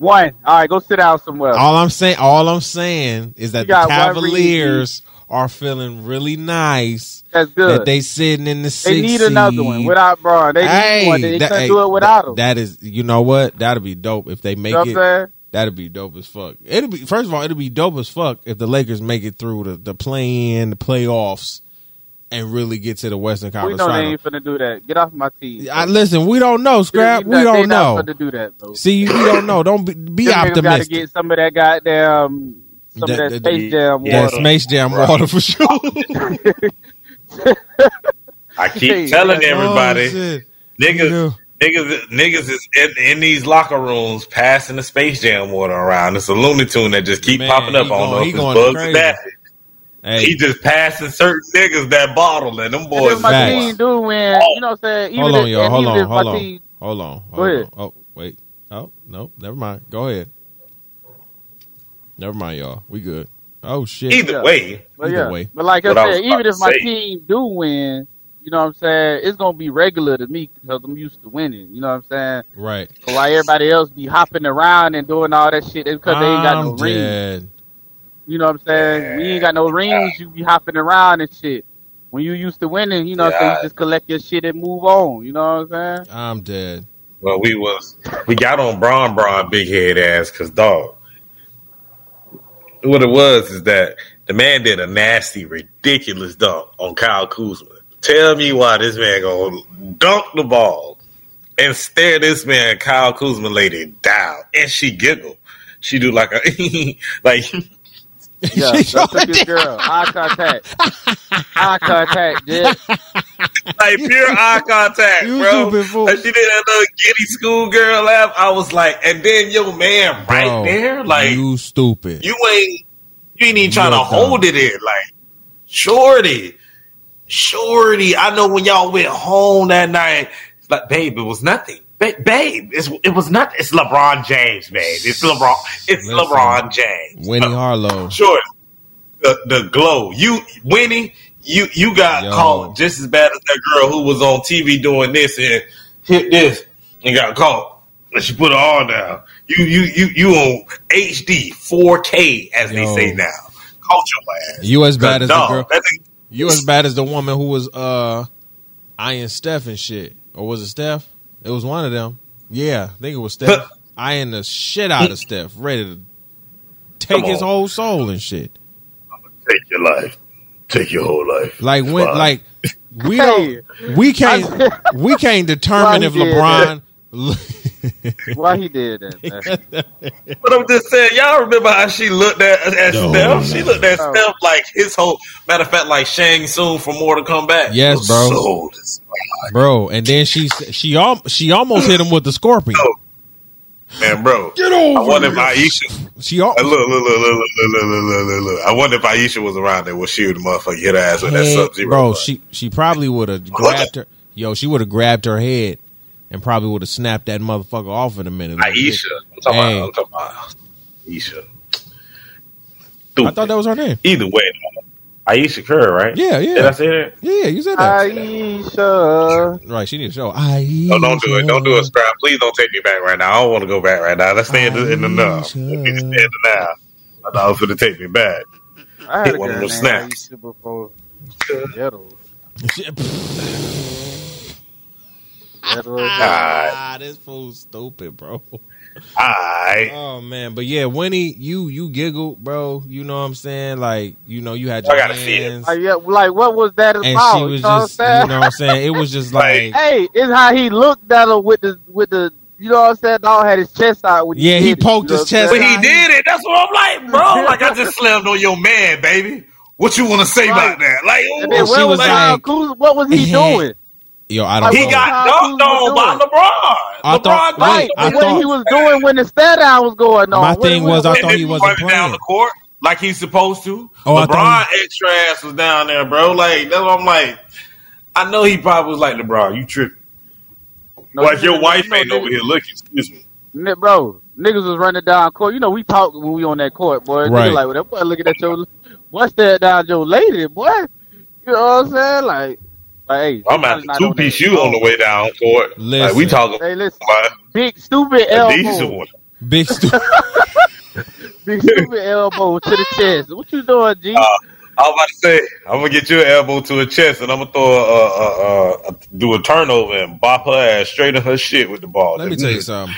One. All right, go sit down somewhere. All I'm saying, all I'm saying is that You the got one Cavaliers are feeling really nice That's good. that they sitting in the They need another seed. one without Bron. They need Hey, one. They that- couldn't hey, do it without him. That is, you know what? That'd be dope if they make you know what I'm it. saying? That'd be dope as fuck. It'll be first of all, it'll be dope as fuck if the Lakers make it through the the play in, the playoffs, and really get to the Western Conference. We Conference know they Final. ain't finna do that. Get off my team. I, listen, we don't know, scrap. We not- don't they not know. finna do that, bro. See, we don't know. Don't be, be Them niggas gotta get some of that goddamn, some That- of that that- Space Jam Yeah, water. Space Jam Right. water for sure. I keep telling everybody, Oh, shit. niggas, niggas, niggas is in, in these locker rooms passing the Space Jam water around. It's a Looney Tune that just keep Man, popping up. he I don't going- know he it's going bugs crazy. or that. Hey, He just passing certain niggas that bottle, and them And boys. if my Facts. team do win, you know what I'm saying? Even hold on, if, y'all. Hold even on, if hold my on, team, hold on. Hold on. Oh, wait. Oh no, never mind. Go ahead. Never mind, y'all. We good. Oh shit. Either Yeah. way, but Either yeah. way. But like I I said, about even if my say. team do win, you know what I'm saying? It's gonna be regular to me because I'm used to winning. You know what I'm saying? Right. So why everybody else be hopping around and doing all that shit? Because they ain't got no I'm rings. Dead. You know what I'm saying? We ain't got no rings. You be hopping around and shit. When you used to winning, you know what I'm saying? You just collect your shit and move on. You know what I'm saying? I'm dead. well, we was we got on Bron Bron big head ass because dog. What it was is that the man did a nasty, ridiculous dunk on Kyle Kuzma. Tell me why this man gonna dunk the ball and stare this man Kyle Kuzma lady down, and she giggle. She do like a like Yeah, that's a good girl. Eye contact. Eye contact, yeah. like pure eye contact, You bro. stupid fool. Like she did that little giddy schoolgirl laugh. I was like, and then your man right Bro, there, like you, stupid. you stupid. ain't you ain't even trying You're to hold it in, like shorty, shorty. I know when y'all went home that night, it's like babe, it was nothing. Ba- babe, it's, it was not. It's LeBron James, babe. It's LeBron. It's Listen. LeBron James. Winnie Harlow. Sure. The the glow. You Winnie, you you got Yo. caught just as bad as that girl who was on TV doing this and hit this and got caught. And she put her arm down. You you you you on HD 4K as they say now. Caught your ass. You as bad as the girl. You as bad as the woman who was uh eyeing Steph and shit. Or was it Steph? It was one of them. Yeah, I think it was Steph. eyeing the shit out of Steph, ready to take his whole soul and shit. Take your life. Take your whole life. Like when Fine. like we don't we can't we can't determine if he did LeBron Why he did that. But I'm just saying, y'all remember how she looked at, at No. Steph? She looked at Oh. Steph like his whole matter of fact, like Shang Tsung from Mortal Kombat. Yes, bro. Sold his bro, and then she she al- she almost hit him with the scorpion. man, bro. Get over I wonder if here. Ayesha. She al- uh, Look, look, look, look, look, look, look, look, look, look. I wonder if Ayesha was around there. Would she would the motherfucker hit her ass with that Head- sub zero? bro, she she probably would have grabbed her. Yo, she would have grabbed her head and probably would have snapped that motherfucker off in a minute. Ayesha. I'm talking, about, I'm talking about Ayesha. I thought that was her name. Either way, Ayesha Kerr, right? Yeah, yeah. Did I say that? Yeah, you said that. Ayesha. right, she need to show. Ayesha. No, don't do it. Don't do it, scrap. Please don't take me back right now. I don't want to go back right now. Let's stay in the, in the now. Let's stay in the now. I thought it was going to take me back. I had Hit a one of those snaps. Ayesha before. Ghetto. Ghetto. ah, this fool's stupid, bro. Alright. Oh man, but yeah, Winnie, you you giggled, bro. You know what I'm saying? Like, you know, you had I your gotta see it. hands, Like, yeah, like what was that and about? she was you know just, what I'm you know what I'm saying? It was just like, Hey, it's how he looked at her with the with the you know what I'm saying? Dog had his chest out when Yeah, he did it, poked you know his chest When saying? he did it, that's what I'm like, bro. Like I just slammed on your man, baby. What you want to say Right. about that? Like, And then she where was was Kyle like- Kuzma? What was he doing? Yo, I don't he know. got Kyle dunked on by? LeBron. I LeBron thought- dunked Right. I what thought- he was doing when the stare down was going on. My What- thing what- was, I thought he wasn't running down playing. the court like he's supposed to. Oh, I LeBron thought extra ass was down there, bro. Like that's what I'm like. I know he probably was like LeBron. You tripping? No, like your you wife know, ain't niggas- over here looking. Excuse me. Ni- bro, niggas was running down court. You know, we talk when we on that court, boy. Niggas Right. like, well, that boy looking at your, what's that down your lady, boy? You know what I'm saying? Like, like hey, I'm at the two piece you on the way down court. Like we talking Hey, listen, about big stupid a decent elbow, one. Big stu- big stupid elbow to the chest. What you doing, G? Uh, I was about to say, I'm gonna get you an elbow to her chest, and I'm gonna throw a, a, a, a, a do a turnover and bop her ass straight in her shit with the ball. Let me tell you something.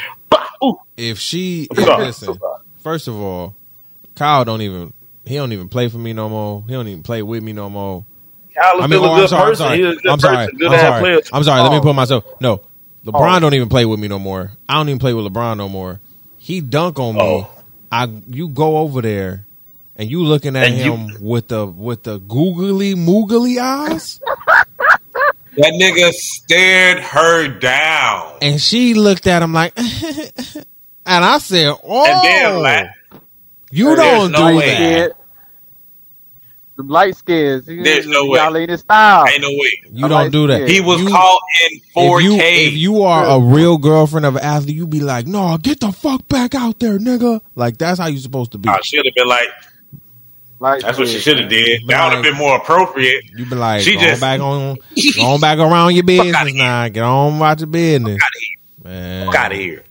If she, if- sorry. listen, first of all, Kyle don't even he don't even play for me no more. He don't even play with me no more. Kyle I mean, still oh, a I'm good sorry, I'm person. sorry, He's a good I'm sorry, person, good I'm sorry, player. I'm sorry. Let me Oh. put myself. No, oh. LeBron Oh. don't even play with me no more. I don't even play with LeBron no more. He dunk on me. Oh. I you go over there and you looking at And you- him with the with the googly moogly eyes, That nigga stared her down. and she looked at him like, and I said, "Oh, And then laughed. Oh, you don't no do way. that." Kid. Light skins. There's no way. Y'all ain't his style. Ain't no way. You I don't do that. He was You- caught in 4K. If you, if you are a real girlfriend of an athlete, you be like, no, get the fuck back out there, nigga. Like that's how you're supposed to be. I should have been like, Light that's what she should have did. But That would have been more appropriate. You'd be like, She go just- back on, go on back around your business outta here. now. Get on about your business, Out of here. man. Fuck out of here.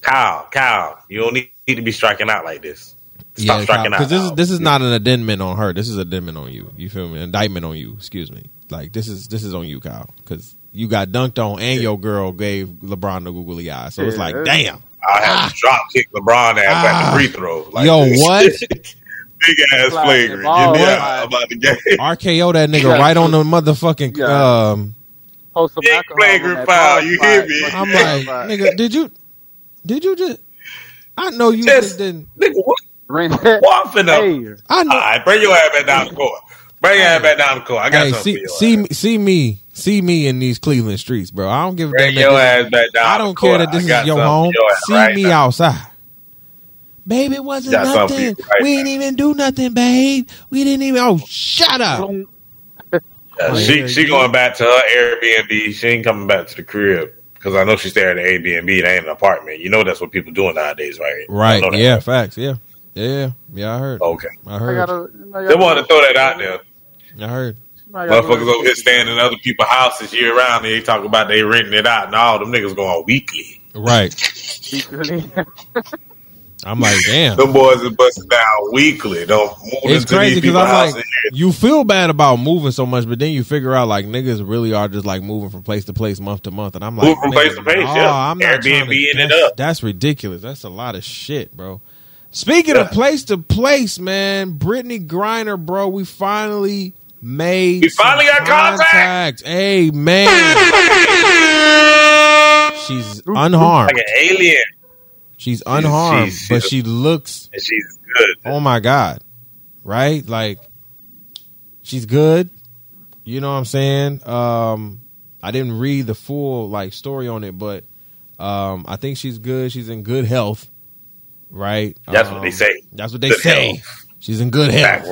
Kyle, Kyle, you don't need, need to be striking out like this. Stop Yeah, striking out. because this is this is not an indictment on her. This is a indictment on you. You feel me? Indictment on you. Excuse me. Like this is this is on you, Kyle, because you got dunked on and your girl gave LeBron the googly eye. So it's like, damn. I had to drop kick LeBron ass at Ah. the free throw. Like Yo, what? Big ass Like, flagrant. ball, Yeah, like- about the game. RKO that nigga Yeah. right on the motherfucking. Yeah. Um, Post some Big alcohol flagrant foul, you hear me? I'm like, nigga, did you, did you just? I know you Just- just didn't. Nigga, what? Ring- Waffing up. Hey, I All know. right, bring your ass back down the court. Bring your ass back down the court. I got Hey, something see, for you. see, me- see me, see me in these Cleveland streets, bro. I don't give a Bring damn. your that this- ass back down I the don't care court. that this I is your something for home. your ass See right me now. outside. Baby, it wasn't Got something for nothing. right we now. didn't even do nothing, babe. We didn't even. Oh, shut up. Yeah, Oh, she she going back to her Airbnb. She ain't coming back to the crib because I know she's staying at Airbnb. It ain't an apartment. You know that's what people doing nowadays, right? Right. Know that. Yeah. Facts. Yeah. Yeah. Yeah. I heard. Okay. I I heard. gotta, They want to throw that out there. I heard. Motherfuckers over here staying in other people's houses year round. And they talk about they renting it out, and all them niggas going weekly. Right. I'm like, damn. Them boys are busting down weekly. Don't move It's crazy because I'm like, you feel bad about moving so much, but then you figure out like niggas really are just like moving from place to place, month to month, and I'm like, Move from place to place, no, yeah. I'm not trying to- Airbnb-ing it that's, up. That's ridiculous. That's a lot of shit, bro. Speaking of place to place, man, Brittney Griner, bro, we finally made. We finally got contact. Hey man, she's unharmed. like an alien, She's unharmed, she's- but she looks she's good. oh my god. Right? Like she's good. You know what i'm saying? Um i didn't read the full like story on it but um i think she's good. She's in good health right That's Um, what they say. that's what they Good say health. she's in good health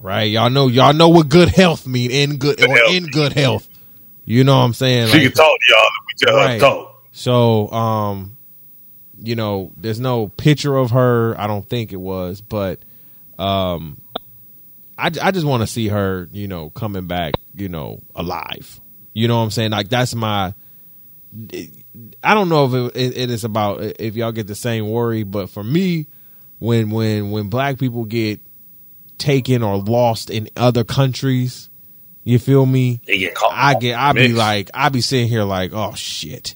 right y'all know y'all know what good health mean in good, Good or health. in good health you know what i'm saying She Like, can talk to y'all we tell her Right. to talk. so, um, you know, there's no picture of her. I don't think it was, but um, I I just want to see her, you know, coming back, you know, alive. You know what I'm saying? Like that's my. I don't know if it, it, is about if y'all get the same worry, but for me, when when when black people get taken or lost in other countries, you feel me? They get caught. I get, I be like, I be sitting here like, oh shit.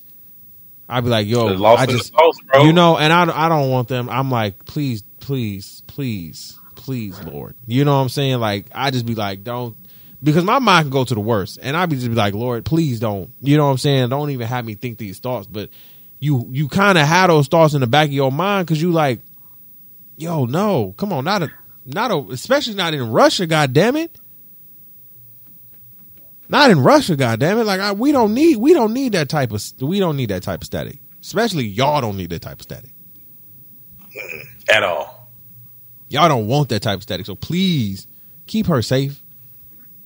I be like, yo, I just, bro. you know, and I, I don't want them. I'm like, please, please, please, please, Lord. You know what I'm saying? Like, I just be like, don't, because my mind can go to the worst, and I'd be just be like, Lord, please don't. You know what I'm saying? Don't even have me think these thoughts, but you, you kind of have those thoughts in the back of your mind because you like, yo, no, come on, not a, Not a, especially not in Russia. God damn it. Not in Russia. God damn it. Like I, we don't need we don't need that type of we don't need that type of static. Especially y'all don't need that type of static. At all. Y'all don't want that type of static. So please keep her safe,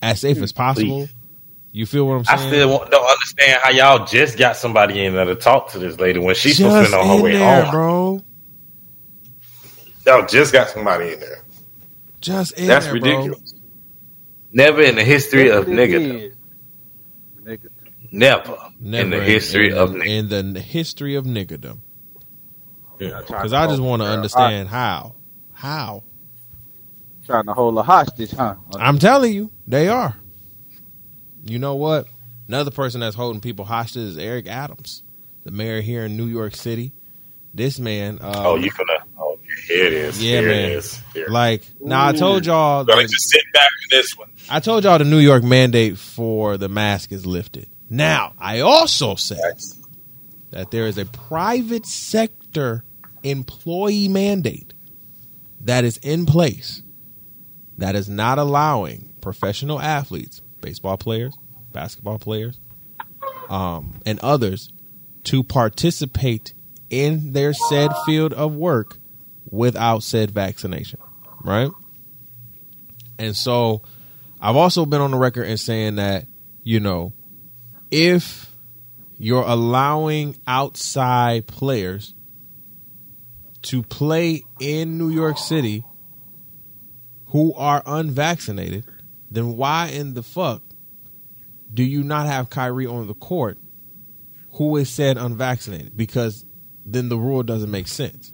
as safe as possible. Please. You feel what I'm saying? I still don't understand how y'all just got somebody in there to talk to this lady when she's supposed to Just be on her in way there, home. bro. Y'all just got somebody in there. Just in That's there, bro. ridiculous. Never in the history of Yes, nigga. Nigga. Never, Never in the history in, of in, nigga. in the history of niggerdom. Yeah. Because I just want to understand how, how. Trying to hold a hostage, huh? I'm telling you, they are. You know what? Another person that's holding people hostage is Eric Adams, the mayor here in New York City. This man, uh, Oh, you gonna? Oh, here it is. Yeah, here man. It is. Here. like now I told y'all, Gonna just sit back with this one. I told y'all the New York mandate for the mask is lifted. Now I also said that there is a private sector employee mandate that is in place that is not allowing professional athletes, baseball players, basketball players, um, and others to participate in their said field of work without said vaccination, right? And so I've also been on the record in saying that, you know, if you're allowing outside players to play in New York City who are unvaccinated, then why in the fuck do you not have Kyrie on the court who is said unvaccinated? Because then the rule doesn't make sense.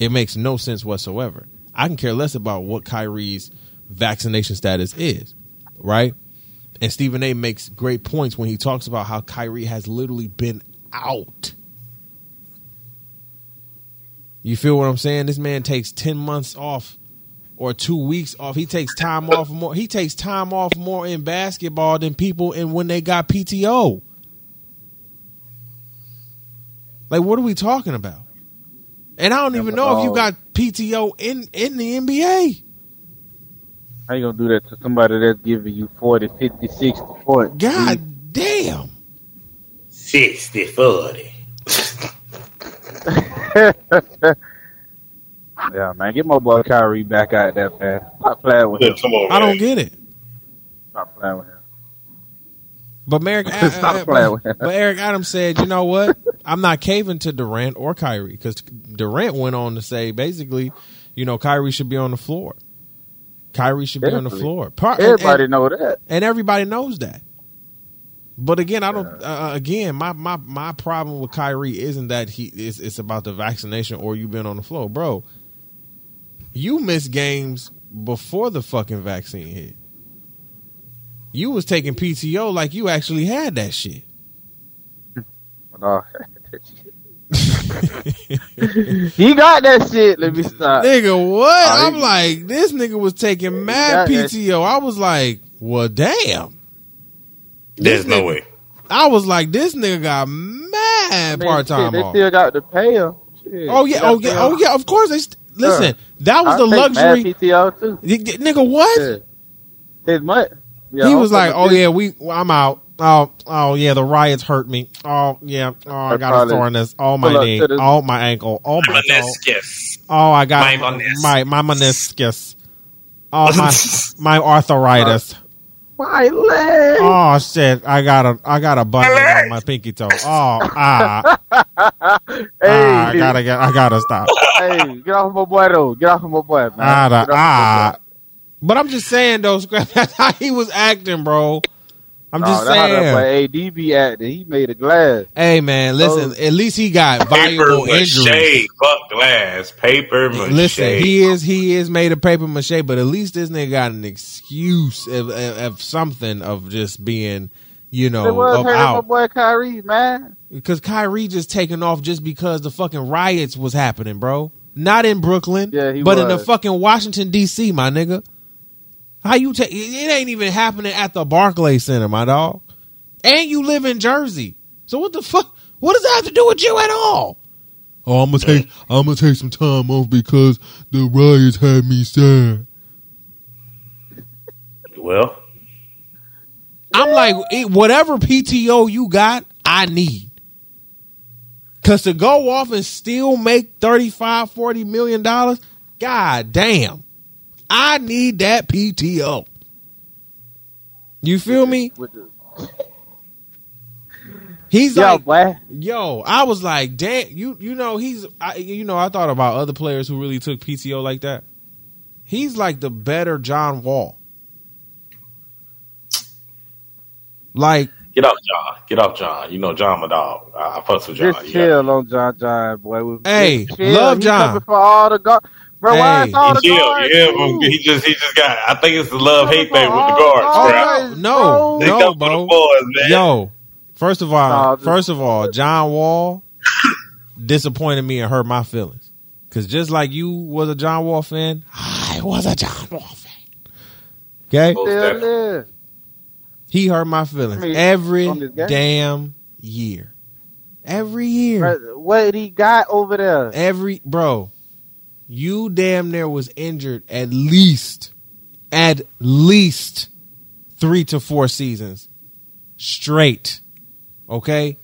It makes no sense whatsoever. I can care less about what Kyrie's vaccination status is, right? And Stephen A makes great points when he talks about how Kyrie has literally been out. You feel what I'm saying? This man takes 10 months off or 2 weeks off. He takes time off more. He takes time off more in basketball than people in when they got PTO. Like what are we talking about? And I don't even know if you uh, got PTO in in the NBA. How you gonna do that to somebody that's giving you 40, 50, 60 points? God damn. 60 40. Yeah, man. Get my boy Kyrie back out there, man. Stop playing with him. Come on, I don't get it. Stop playing with him. But Eric, Stop playing with him. but Eric Adams said, you know what? I'm not caving to Durant or Kyrie because Durant went on to say basically, you know, Kyrie should be on the floor. Kyrie should be on the floor. Part, Everybody and, know that. and everybody knows that. But again, I don't. Uh, again, my, my my problem with Kyrie isn't that he is. It's about the vaccination or you been on the floor, bro. You missed games before the fucking vaccine hit. You was taking PTO like you actually had that shit. But, uh, he got that shit. Let me stop. Nigga, what? Oh, I'm he- like, this nigga was taking mad PTO. I was like, well, damn. There's no way. I was like, this nigga got mad part time shit, They still got to pay him. Shit, Oh yeah, oh yeah, oh yeah. Of course, they st- listen. That was I the take luxury, Mad PTO too. Y- y- nigga. What? Yeah. His money. Yeah, he I'm was like, talking "Oh yeah, we, I'm out. Oh, oh yeah, the riots hurt me. Oh yeah, oh I got a probably- soreness. Oh my pull up knee. to the- Oh my ankle. Oh my toe. Meniscus. Oh I got My my meniscus. my, my meniscus. Oh my my arthritis. My leg. Oh shit! I got a I got a button on my pinky toe. Oh ah, ah hey, I gotta get I gotta stop. Hey, get off my boy though. Get off my boy, man. Ah, da- Get off ah. But I'm just saying though, Scrap, that's how he was acting, bro. I'm boy. just no, that's how that saying. boy AD be acting. He made a glass. Hey man, listen. Oh. At least he got Paper valuable injuries. mache. Fuck glass. Paper mache. Listen, he is he is made of paper mache, but at least this nigga got an excuse of, of, of something of just being, you It know, was of hurting my out. boy Kyrie, man. Because Kyrie just taking off just because the fucking riots was happening, bro. Not in Brooklyn, Yeah, he but in the fucking Washington D.C., my nigga. How you take? It ain't even happening at the Barclays Center, my dog. And you live in Jersey, so what the fuck? What does that have to do with you at all? Oh, I'm gonna take I'm gonna take some time off because the riots had me sad. Well, I'm like, whatever PTO you got, I need. Cause to go off and still make 35, 40 million dollars, god damn. I need that PTO. You feel me? He's yo, like, boy. yo, I was like, damn, you you know, he's I, you know, I thought about other players who really took PTO like that. He's like the better John Wall. Like, get off John. Get off John. You know John my dog. I, I fucks with John. Just You chill on John John, boy. Hey, Just chill. love John. coming for all the guard. Bro, why Hey. is all the He chill, guards? yeah, too? he just he just got. I think it's the love hate Coming thing with the guards, Oh, bro. no. They no, come for bro. the boys, man. Yo, first of all, Nah, first of all, John Wall disappointed me and hurt my feelings. Cause just like you was a John Wall fan, I was a John Wall fan. Okay, Still definitely. He hurt my feelings I mean, every on this game. damn year. Every year, Bro, What he got over there? every bro, you damn near was injured at least, at least three to four seasons straight. Okay,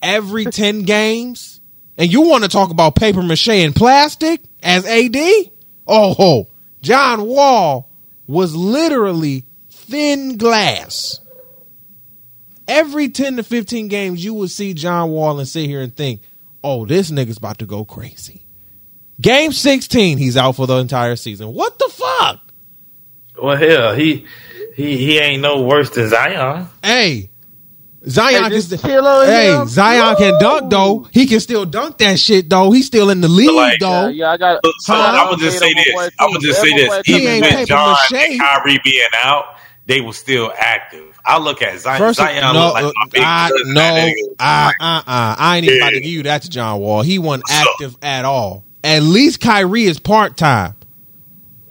every ten games, and you want to talk about paper mache and plastic as AD? Oh, John Wall was literally thin glass. Every 10 to 15 games, you will see John Wall and sit here and think, oh, this nigga's about to go crazy. Game 16, he's out for the entire season. What the fuck? Well, hell, he he he ain't no worse than Zion. Hey, Zion Hey, can just st- chill on Hey, him. Zion can dunk though. He can still dunk that shit though. He's still in the league like, though. Yeah, yeah, I got. So, so Huh? I'm gonna just say this. I'm gonna just say this. Even with paper John mache. and Kyrie being out, they were still active. I look at Zion. First, of, Zion no, look like I, cousin. no, I, uh, uh, I ain't even about to give you that to John Wall. He wasn't What's up? active at all. At least Kyrie is part time.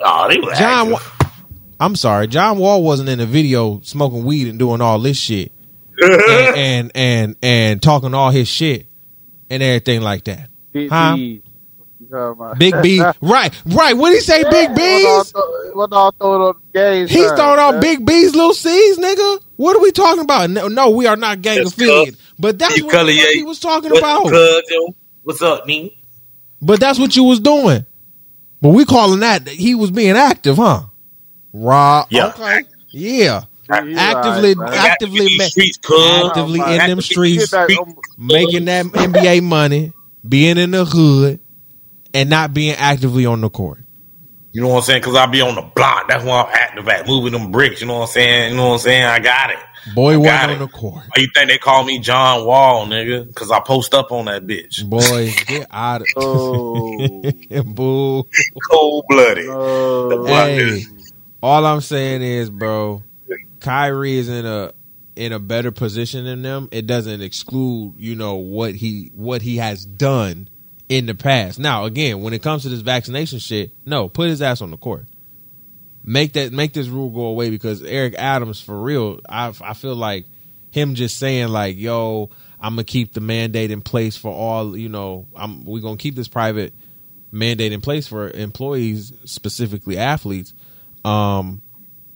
Oh, they were John, active. I'm sorry, John Wall wasn't in the video smoking weed and doing all this shit and and and, and talking all his shit and everything like that. Big Huh? B's. You Big B, right, right. What he say? Big B's. What all throwing on the games? He's throwing out man. Big B's, little C's, nigga. What are we talking about? No, no we are not gang That's affiliated. But that's Steve what the he was talking What's about. up, cuz, yo? What's up, Nee? But that's what you was doing. But we calling that he was being active, huh? Raw. Yeah. Okay. Yeah. You Actively, right, actively, Actively ma- streets, actively Oh, in them Actively streets, Get back making that NBA money, being in the hood, and not being actively on the court. You know what I'm saying? Because I be on the block. That's why I'm active at moving them bricks. You know what I'm saying? You know what I'm saying? I got it. Boy I wasn't on it. the court. Why you think they call me John Wall, nigga? Because I post up on that bitch. Boy, get out of Oh, Boo. Cold blooded. no. Hey, all I'm saying is, bro, Kyrie is in a in a better position than them. It doesn't exclude, you know, what he what he has done in the past. Now, again, when it comes to this vaccination shit, no, put his ass on the court. Make that make this rule go away because Eric Adams, for real, I I feel like him just saying like, "Yo, I'm gonna keep the mandate in place for all," you know, I'm we gonna keep this private mandate in place for employees, specifically athletes, um,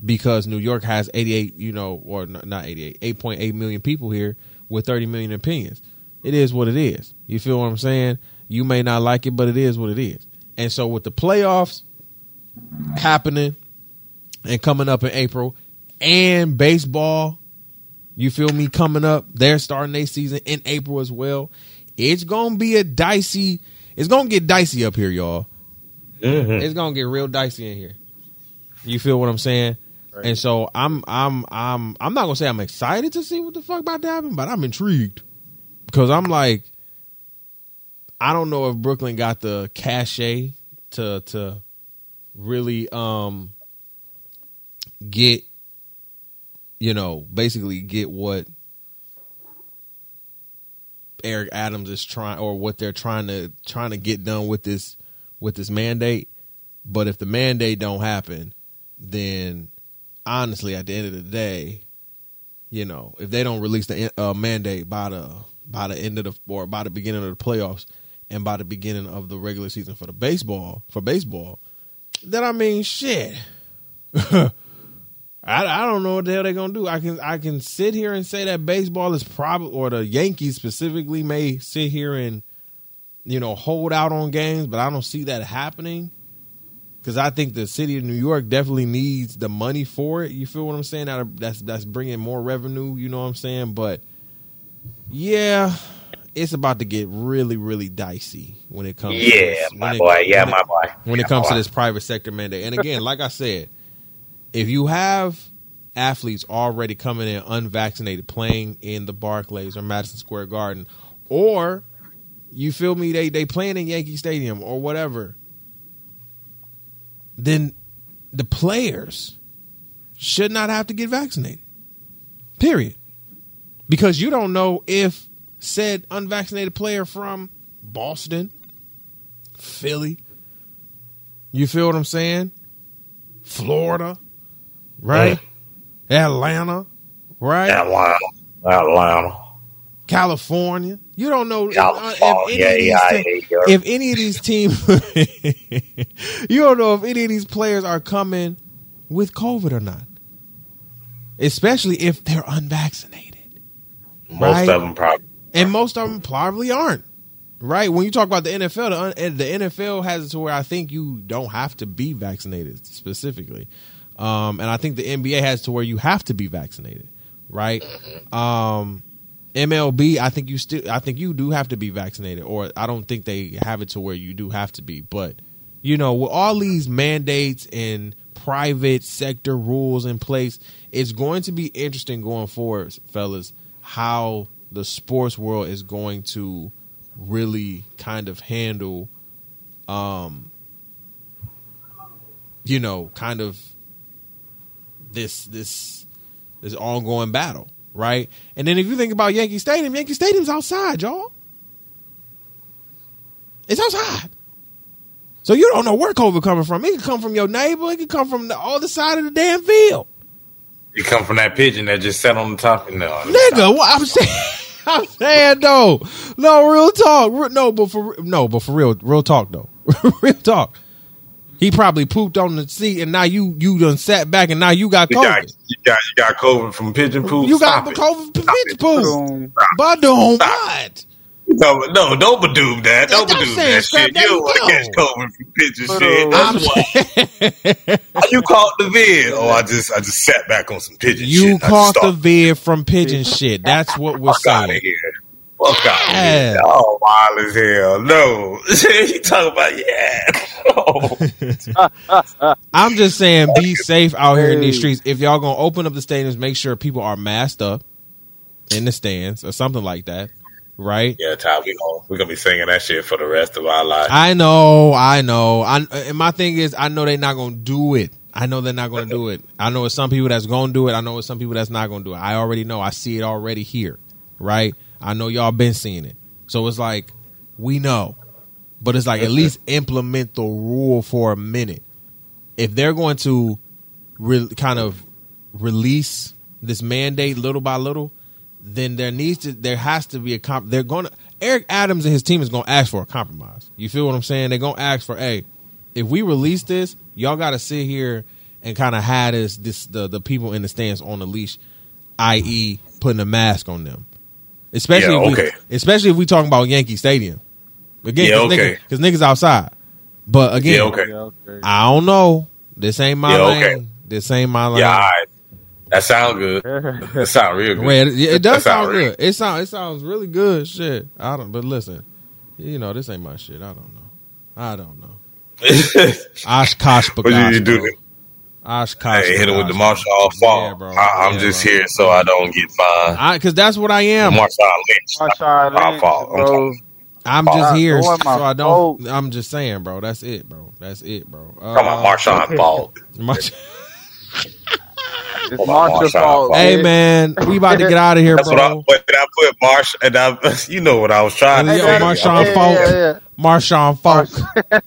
because New York has 88, you know, or not 88, 8.8 million people here with 30 million opinions. It is what it is. You feel what I'm saying? You may not like it, but it is what it is. And so with the playoffs happening and coming up in April and baseball, you feel me, coming up, they're starting their season in April as well. It's going to be a dicey, it's going to get dicey up here, y'all. Mhm. It's going to get real dicey in here. You feel what I'm saying? And so I'm I'm I'm I'm not gonna say I'm excited to see what the fuck about to happen, but I'm intrigued because I'm like, I don't know if Brooklyn got the cachet to to really um get you know basically get what Eric Adams is trying or what they're trying to trying to get done with this with this mandate. But if the mandate don't happen, then honestly, at the end of the day, you know, if they don't release the uh, mandate by the by the end of the or by the beginning of the playoffs, and by the beginning of the regular season for the baseball for baseball, then I mean shit. I, I don't know what the hell they're gonna do. I can I can sit here and say that baseball is probably or the Yankees specifically may sit here and you know hold out on games, but I don't see that happening because I think the city of New York definitely needs the money for it. You feel what I'm saying? That- That's that's bringing more revenue. You know what I'm saying? But yeah, it's about to get really really dicey when it comes. to Yeah, this, my it- boy. Yeah, it- my boy. when it comes to boy. this private sector mandate. And again, like I said, if you have athletes already coming in unvaccinated playing in the Barclays or Madison Square Garden, or you feel me, they they playing in Yankee Stadium or whatever, then the players should not have to get vaccinated. Period. Because you don't know if said unvaccinated player from Boston, Philly, you feel what I'm saying? Florida, right? Atlanta, right? Atlanta, Atlanta, California. You don't know if, uh, if, any of these Yeah, te- if any of these teams, you don't know if any of these players are coming with COVID or not, especially if they're unvaccinated. Most Right. of them probably. And most of them probably aren't. Right when you talk about the NFL, the, the NFL has it to where I think you don't have to be vaccinated specifically, um, and I think the NBA has to where you have to be vaccinated. Right, um, MLB, I think you still, I think you do have to be vaccinated, or I don't think they have it to where you do have to be. But you know, with all these mandates and private sector rules in place, it's going to be interesting going forward, fellas, how the sports world is going to really kind of handle um you know kind of this this this ongoing battle right? And then if you think about yankee stadium yankee stadium's outside y'all. It's outside. So you don't know where covid coming from. It could come from your neighbor. It could come from the other side of the damn field. You come from that pigeon that just sat on the top. Of no, nigga. What I'm saying, I'm saying though, no real talk, no, but for no, but for real, real talk though, real talk. He probably pooped on the seat, and now you you done sat back, and now you got You got, COVID. you got you got COVID from pigeon poop. You got Stop the it. COVID Stop pigeon it. poop. Doing what? No, no, don't badoob that. Don't That's badoob saying that shit. that You don't want to catch COVID from pigeon But, shit. uh, I'm why. How you caught the vid? Oh, I just I just sat back on some pigeon shit. you caught the vid from pigeon shit. That's what we're Fuck out of here. Fuck out of Yeah. here. Oh, wild as hell. No. you talking about, yeah. Oh. I'm just saying, be safe out here in these streets. If y'all gonna open up the stadiums, make sure people are masked up in the stands or something like that, right? yeah, Ty, we gonna, we gonna be singing that shit for the rest of our life. I know, I know. I and my thing is, I know they're not gonna do it. I know they're not gonna do it. I know it's some people that's gonna do it. I know it's some people that's not gonna do it. I already know. I see it already here, right? I know y'all been seeing it. So it's like we know, but it's like at least implement the rule for a minute. If they're going to re- kind of release this mandate little by little, then there needs to there has to be a comp. They're going to Eric Adams and his team is going to ask for a compromise. You feel what I'm saying? They're going to ask for, hey, if we release this, y'all got to sit here and kind of have this this the the people in the stands on the leash, i.e., putting a mask on them. Especially Yeah, if we, okay. especially if we talking about Yankee Stadium. Again, Yeah, because okay. niggas, 'cause niggas outside. But again, Yeah, okay. Yeah, okay. I don't know. This ain't my Yeah, lane. okay. This ain't my lane. Yeah, all right. That sound good. That sound real good. Wait, it, it does That sound sound good. It sound it sounds really good. Shit, I don't. But listen, you know this ain't my shit. I don't know. I don't know. Oshkosh What did you do? bro. Oshkosh. Hey, hit it with the B'gosh, Marshall bro. fault. Yeah, bro. I, I'm Yeah, just bro. here so I don't get fined. Because that's what I am. Marshall Lynch. Marshawn My Lynch, fault. I'm bro. talking, I'm just here, so I don't. fault. I'm just saying, bro. That's it, bro. That's it, bro. Uh, talking about Marshawn fault. Marsh- It's Hold on, Marshall's Marshawn fault. fault. hey man, we about to get out of here, That's what I, bro. but I put Marsh, and I, you know what I was trying to Hey, say. yo, Marshawn yeah, Falk. yeah, yeah. Marshawn Falk, I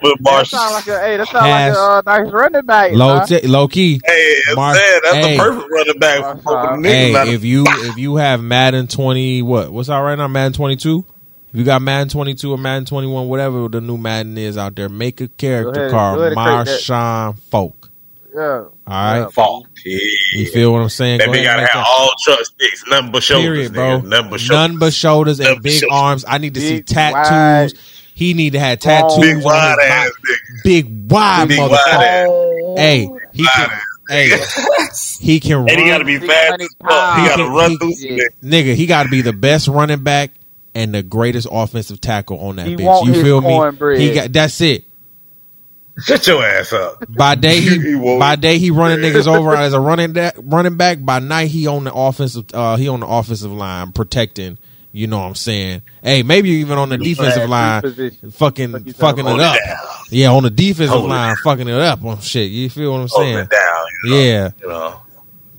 put That Marsh. sound like a hey, that sound like a uh, nice running back. low huh? t- low key. Hey, Mar- saying that's hey. the perfect running back for Marshawn. the niggas. Hey, that- if you if you have Madden twenty, what what's out right now? Madden twenty two. If you got Madden 22 or Madden 21, whatever the new Madden is out there, make a character Go ahead- called go and create Marshawn Folk. Yeah. All right, Yeah. Fault. You feel what I'm saying? That Go gotta have that- all truck sticks, nothing but shoulders, Period, bro. nigga. Nothing but shoulders. None but shoulders and Nothing big shoulders. arms. I need to see tattoos. wide, he need to have tattoos Big on wide ass nigga. Big wide Big motherfucker. wide. Hey, he can. Wide Hey, he can And he gotta be fast as fuck. He He gotta can- run he- through some yeah. nigga, he got to be the best running back and the greatest offensive tackle on that He bitch. You feel me? cornbread. He got that's it. Shut your ass up. By day He he won't. by day he running niggas over as a running da- running back. By night he on the offensive uh he on the offensive line protecting. You know what I'm saying? Hey, maybe even on the defensive line, position. fucking fucking it up. it. Yeah, on the defensive Hold it line, fucking it up on shit. You feel what I'm Hold saying? it down. You know? Yeah, You know.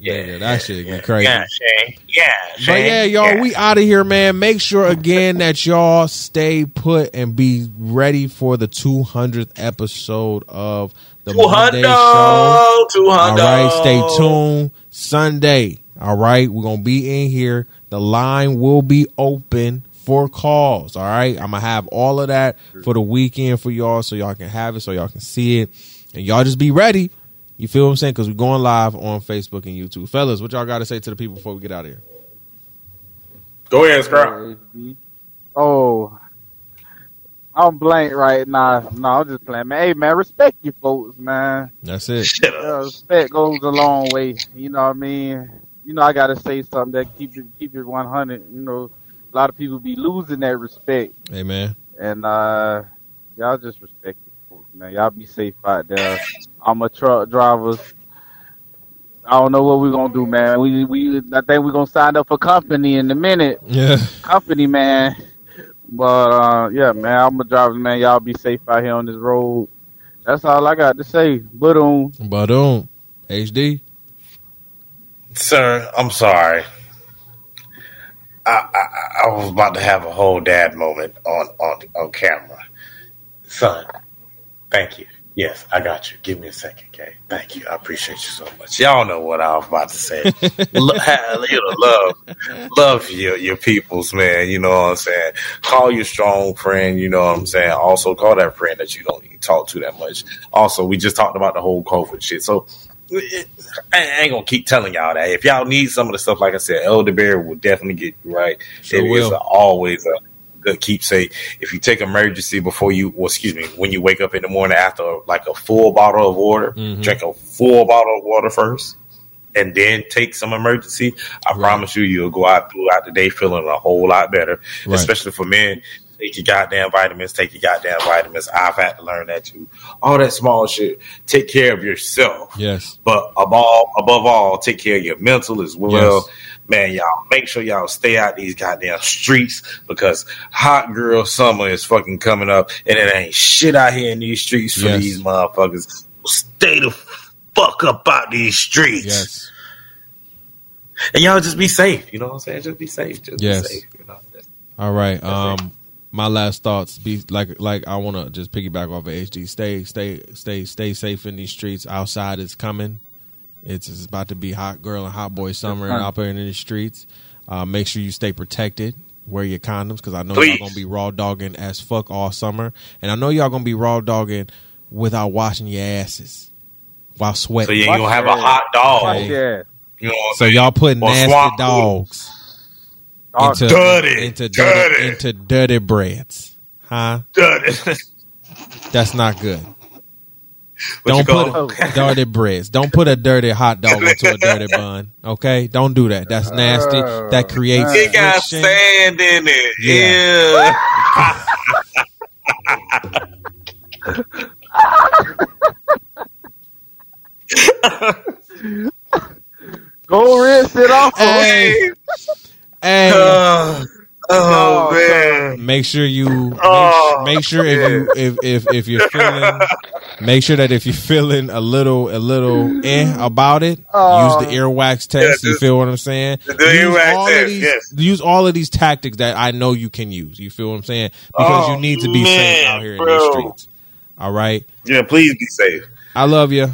Yeah, that shit yeah, be crazy. Yeah, Shane. Yeah, But yeah, y'all, we out of here, man. Make sure again that y'all stay put and be ready for the 200th episode of the Two Monday. Show. Two All hundred. right, stay tuned. Sunday. All right, we're gonna be in here. The line will be open for calls. All right, I'm gonna have all of that for the weekend for y'all, so y'all can have it, so y'all can see it, and y'all just be ready. You feel what I'm saying? Because we're going live on Facebook and YouTube, fellas. What y'all got to say to the people before we get out of here? Go ahead, Scrap. Oh, I'm blank right now. No, I'm just playing, man. Hey, man, respect you folks, man. That's it. Yeah, respect goes a long way. You know what I mean? You know, I gotta say something that keep it keep it 100. You know, a lot of people be losing that respect, Hey, Amen. and uh y'all just respect you folks, man. Y'all be safe out there. I'm a truck driver. I don't know what we're gonna do, man. We we I think we're gonna sign up for company in a minute. Yeah. company, man. But uh, yeah, man, I'm a driver, man. Y'all be safe out here on this road. That's all I got to say. But um, But um, HD. Sir, I'm sorry. I, I I was about to have a whole dad moment on on on camera. Son, thank you. Yes, I got you. Give me a second, okay? Thank you. I appreciate you so much. Y'all know what I was about to say. Love, love your your peoples, man. You know what I'm saying. Call your strong friend. You know what I'm saying. Also, call that friend that you don't even talk to that much. Also, we just talked about the whole COVID shit, so. I ain't gonna keep telling y'all that. If y'all need some of the stuff, like I said, Elderberry will definitely get you right. Sure It is will. a- always a good keepsake. If you take Emergen-C before you, well, excuse me, when you wake up in the morning after like a full bottle of water, Mhm. drink a full bottle of water first, and then take some Emergen-C. I Right. promise you, you'll go out throughout the day feeling a whole lot better. Right. Especially for men, take your goddamn vitamins. Take your goddamn vitamins. I've had to learn that too. All that small shit. Take care of yourself. Yes. But above above all, take care of your mental as well. Yes. Man, y'all make sure y'all stay out these goddamn streets because hot girl summer is fucking coming up and it ain't shit out here in these streets for Yes. these motherfuckers. Stay the fuck up out these streets. Yes. And y'all just be safe. You know what I'm saying? Just be safe. Just Yes. be safe. You know? All right. Um, my last thoughts be like like I want to just piggyback off of HD. Stay stay stay stay safe in these streets. Outside is coming. It's, it's about to be hot girl and hot boy summer Yes, sir. out there in the streets. Uh, make sure you stay protected. Wear your condoms because I know Please. y'all gonna be raw dogging as fuck all summer, and I know y'all gonna be raw dogging without washing your asses while sweating. So sweating. you ain't gonna have a hot dog. watch Okay. your You know So y'all put Or nasty swamp food. dogs into dirty, into dirty, dirty. into dirty breads, huh? Done. That's not good. What Don't call put it? dirty breads. Don't put a dirty hot dog into a dirty bun. Okay, don't do that. That's nasty. That creates Uh, It got friction. sand in it. Yeah. Yeah. Go rinse it off. Hey, hey. oh, oh, Oh, man. Make sure you make, Oh, make sure if you if, if if you're feeling make sure that if you're feeling a little a little eh about it, Oh. use the earwax test. Yeah, you feel what I'm saying? the use earwax all test, of these yes. use all of these tactics that I know you can use. You feel what I'm saying? Because Oh, you need to be safe out here in bro. these streets. All right. Yeah, please be safe. I love you.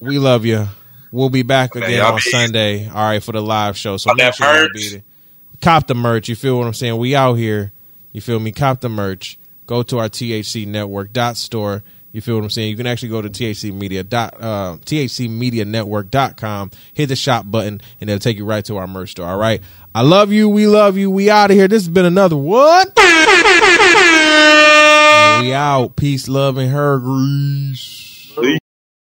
We love you. We'll be back again y'all on be Sunday. All right for the live show. So Cop make sure you merch. be there. Cop the merch. You feel what I'm saying? We out here. You feel me? Cop the merch. Go to our THC Network dot store. You feel what I'm saying? You can actually go to THC Media dot uh, THC Media Network dot com. Hit the shop button, and it'll take you right to our merch store. All right. I love you. We love you. We out of here. This has been another what? We out. Peace, love, and her grease.